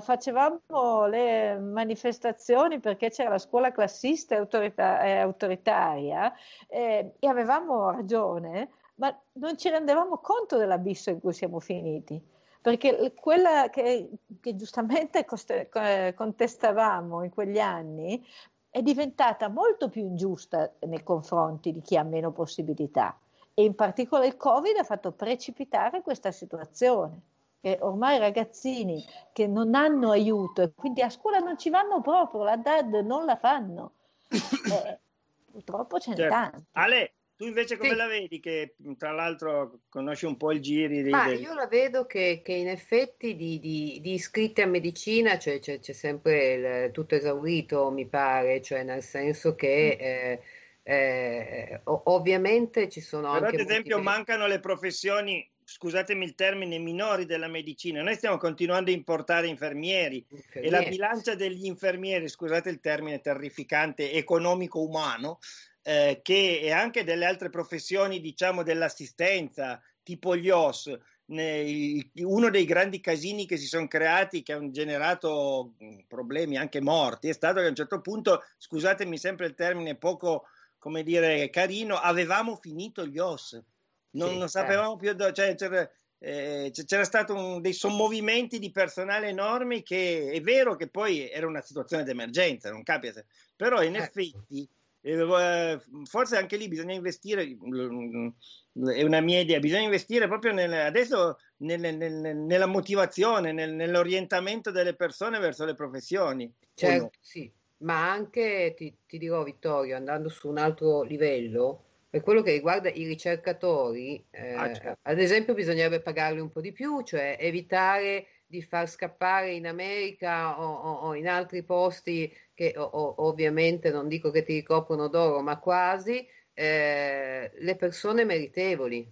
facevamo le manifestazioni perché c'era la scuola classista e autorita- autoritaria eh, e avevamo ragione, ma non ci rendevamo conto dell'abisso in cui siamo finiti perché quella che, che giustamente coste, contestavamo in quegli anni è diventata molto più ingiusta nei confronti di chi ha meno possibilità e in particolare il Covid ha fatto precipitare questa situazione. Che ormai i ragazzini che non hanno aiuto e quindi a scuola non ci vanno proprio, la DAD non la fanno. Eh, purtroppo ce n'è certo. tanti. Ale, tu invece come sì. la vedi? Che tra l'altro conosci un po' il giri? Di, Ma io la vedo che, che in effetti di, di, di, iscritti a medicina cioè, c'è, c'è, sempre il, tutto esaurito, mi pare, cioè nel senso che mm. eh, eh, ovviamente ci sono Però anche... ad esempio mancano le professioni scusatemi il termine, minori della medicina. Noi stiamo continuando a importare infermieri, infermieri. e la bilancia degli infermieri, scusate il termine terrificante, economico-umano, eh, che e anche delle altre professioni, diciamo, dell'assistenza, tipo gli OS, uno dei grandi casini che si sono creati, che hanno generato mm, problemi anche morti, è stato che a un certo punto, scusatemi sempre il termine poco, come dire, carino, avevamo finito gli OS. Non, sì, non sapevamo eh. più, cioè, c'era, eh, c'era stato un, dei sommovimenti di personale enormi che è vero che poi era una situazione d'emergenza, non capita, però in eh. effetti eh, forse anche lì bisogna investire, è una mia idea, bisogna investire proprio nel, adesso nel, nel, nella motivazione, nell'orientamento delle persone verso le professioni. Certo, no? sì, ma anche ti, ti, dirò Vittorio, andando su un altro livello, per quello che riguarda i ricercatori, eh, ah, certo. ad esempio bisognerebbe pagarli un po' di più, cioè evitare di far scappare in America o, o, o in altri posti che o, ovviamente non dico che ti ricoprono d'oro, ma quasi, eh, le persone meritevoli.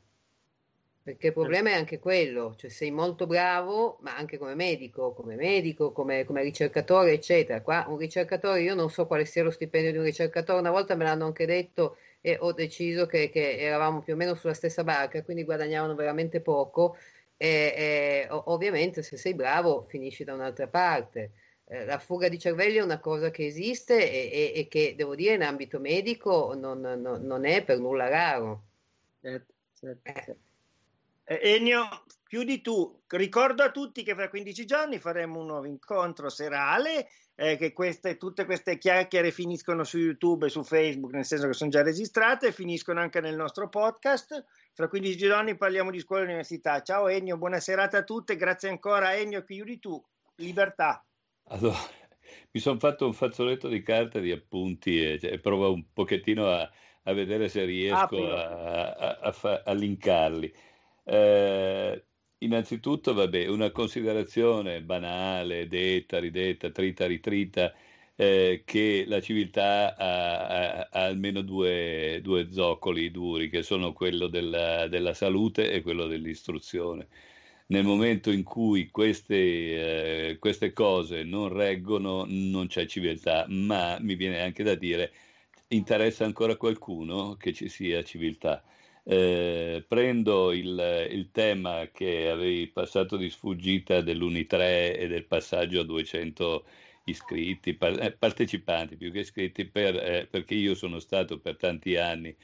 Perché il problema è anche quello, cioè sei molto bravo, ma anche come medico, come medico, come, come ricercatore, eccetera. Qua un ricercatore, io non so quale sia lo stipendio di un ricercatore, una volta me l'hanno anche detto e ho deciso che, che eravamo più o meno sulla stessa barca, quindi guadagnavano veramente poco e, e ovviamente se sei bravo finisci da un'altra parte. Eh, la fuga di cervelli è una cosa che esiste e, e, e che devo dire in ambito medico non, non, non è per nulla raro. Certo, certo, eh. certo. Eh, Ennio, chiudi tu. Ricordo a tutti che fra 15 giorni faremo un nuovo incontro serale, eh, che queste, tutte queste chiacchiere finiscono su YouTube e su Facebook, nel senso che sono già registrate, e finiscono anche nel nostro podcast. Fra 15 giorni parliamo di scuola e università. Ciao Ennio, buona serata a tutte, grazie ancora Ennio, chiudi tu. Libertà. Allora, mi sono fatto un fazzoletto di carta di appunti e, cioè, provo un pochettino a, a, vedere se riesco a, a, a, a linkarli. Eh, innanzitutto, vabbè, una considerazione banale, detta, ridetta, trita, ritrita, eh, che la civiltà ha, ha, ha almeno due, due, zoccoli duri, che sono quello della, della, salute e quello dell'istruzione. Nel momento in cui queste, eh, queste cose non reggono non c'è civiltà, ma mi viene anche da dire interessa ancora qualcuno che ci sia civiltà. Eh, prendo il, il, tema che avevi passato di sfuggita dell'Uni3 e del passaggio a 200 iscritti, par- eh, partecipanti più che iscritti, per, eh, perché io sono stato per tanti anni,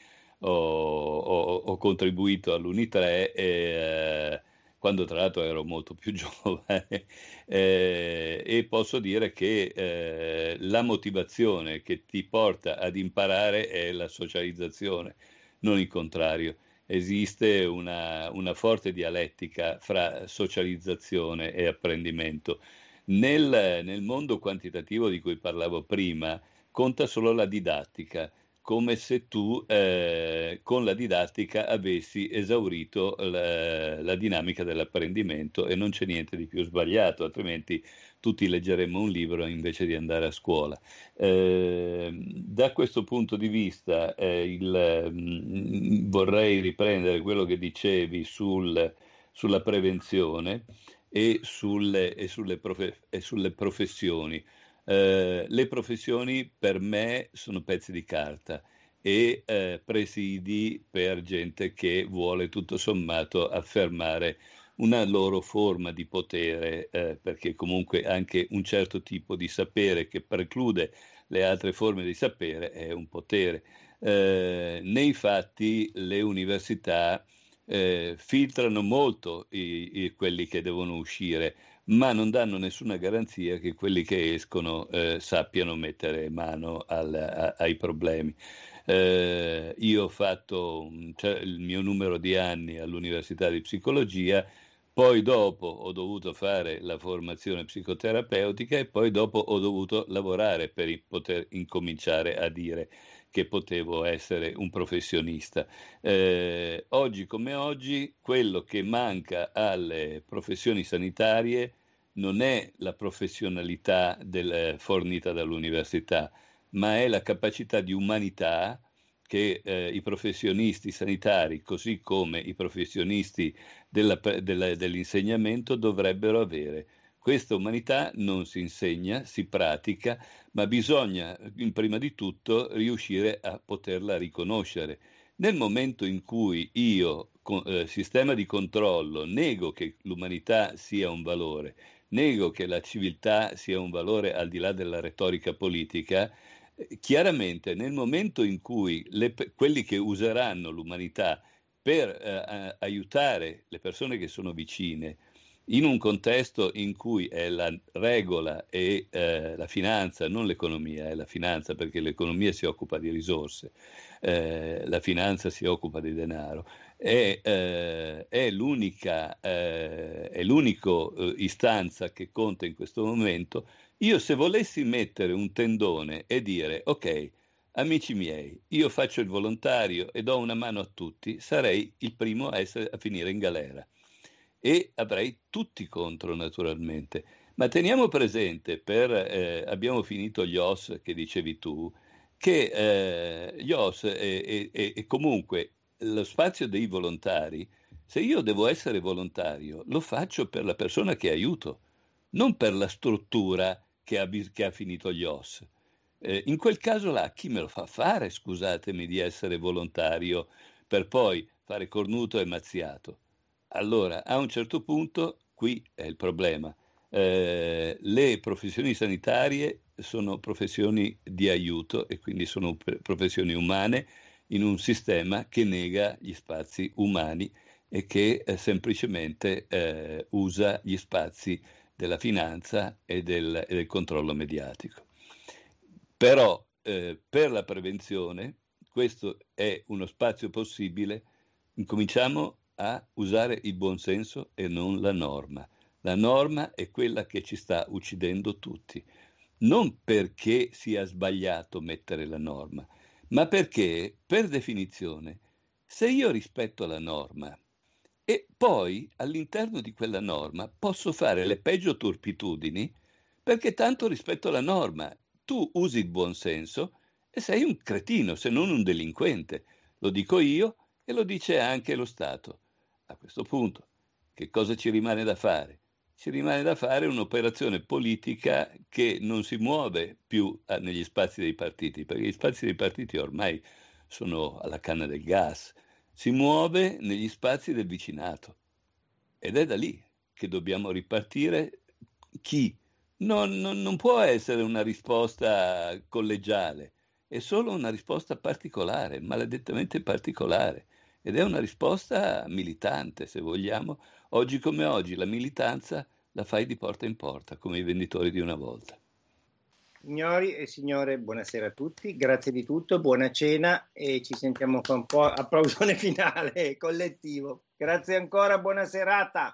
ho, ho, ho contribuito all'Uni3 e eh, quando tra l'altro ero molto più giovane eh, e posso dire che eh, la motivazione che ti porta ad imparare è la socializzazione non il contrario. Esiste una, una forte dialettica fra socializzazione e apprendimento. Nel, nel mondo quantitativo di cui parlavo prima, conta solo la didattica come se tu eh, con la didattica avessi esaurito la, la, dinamica dell'apprendimento e non c'è niente di più sbagliato, altrimenti tutti leggeremmo un libro invece di andare a scuola. Eh, da questo punto di vista eh, il, mh, mm, vorrei riprendere quello che dicevi sul, sulla prevenzione e sulle, e sulle, profe, e sulle professioni. Eh, le professioni per me sono pezzi di carta e eh, presidi per gente che vuole tutto sommato affermare una loro forma di potere, eh, perché comunque anche un certo tipo di sapere che preclude le altre forme di sapere è un potere. Eh, nei fatti le università eh, filtrano molto i, i, quelli che devono uscire, ma non danno nessuna garanzia che quelli che escono eh, sappiano mettere mano al, a, ai problemi. Eh, io ho fatto cioè, il mio numero di anni all'Università di Psicologia poi dopo ho dovuto fare la formazione psicoterapeutica e poi dopo ho dovuto lavorare per poter incominciare a dire che potevo essere un professionista. Eh, oggi come oggi quello che manca alle professioni sanitarie non è la professionalità del, fornita dall'università, ma è la capacità di umanità che eh, i professionisti sanitari, così come i professionisti della, della, dell'insegnamento, dovrebbero avere. Questa umanità non si insegna, si pratica, ma bisogna prima di tutto riuscire a poterla riconoscere. Nel momento in cui io, con, eh, sistema di controllo, nego che l'umanità sia un valore, nego che la civiltà sia un valore al di là della retorica politica, chiaramente nel momento in cui le, quelli che useranno l'umanità per eh, aiutare le persone che sono vicine, in un contesto in cui è la regola e eh, la finanza, non l'economia, è la finanza perché l'economia si occupa di risorse, eh, la finanza si occupa di denaro, è, eh, è l'unica, eh, è l'unico eh, istanza che conta in questo momento io se volessi mettere un tendone e dire, ok, amici miei, io faccio il volontario e do una mano a tutti, sarei il primo a, essere, a finire in galera. E avrei tutti contro, naturalmente. Ma teniamo presente, per, eh, abbiamo finito gli OS che dicevi tu, che eh, gli OS e, e, e comunque lo spazio dei volontari, se io devo essere volontario, lo faccio per la persona che aiuto, non per la struttura che ha, che ha finito gli OS. Eh, in quel caso là, chi me lo fa fare, scusatemi, di essere volontario per poi fare cornuto e mazziato? Allora, a un certo punto, qui è il problema. Eh, le professioni sanitarie sono professioni di aiuto e quindi sono professioni umane in un sistema che nega gli spazi umani e che eh, semplicemente eh, usa gli spazi della finanza e del, e del controllo mediatico. Però eh, per la prevenzione, questo è uno spazio possibile, incominciamo a usare il buonsenso e non la norma. La norma è quella che ci sta uccidendo tutti, non perché sia sbagliato mettere la norma, ma perché, per definizione, se io rispetto la norma e poi all'interno di quella norma posso fare le peggio turpitudini perché tanto rispetto alla norma tu usi il buon senso e sei un cretino se non un delinquente. Lo dico io e lo dice anche lo Stato. A questo punto Che cosa ci rimane da fare? Ci rimane da fare un'operazione politica che non si muove più eh, negli spazi dei partiti, perché gli spazi dei partiti ormai sono alla canna del gas, si muove negli spazi del vicinato ed è da lì che dobbiamo ripartire. Chi? Non, non, non può essere una risposta collegiale, è solo una risposta particolare, maledettamente particolare, ed è una risposta militante, se vogliamo. Oggi come oggi la militanza la fai di porta in porta, come i venditori di una volta. Signori e signore, buonasera a tutti, grazie di tutto, buona cena e ci sentiamo con un po' applausone finale collettivo. Grazie ancora, buona serata.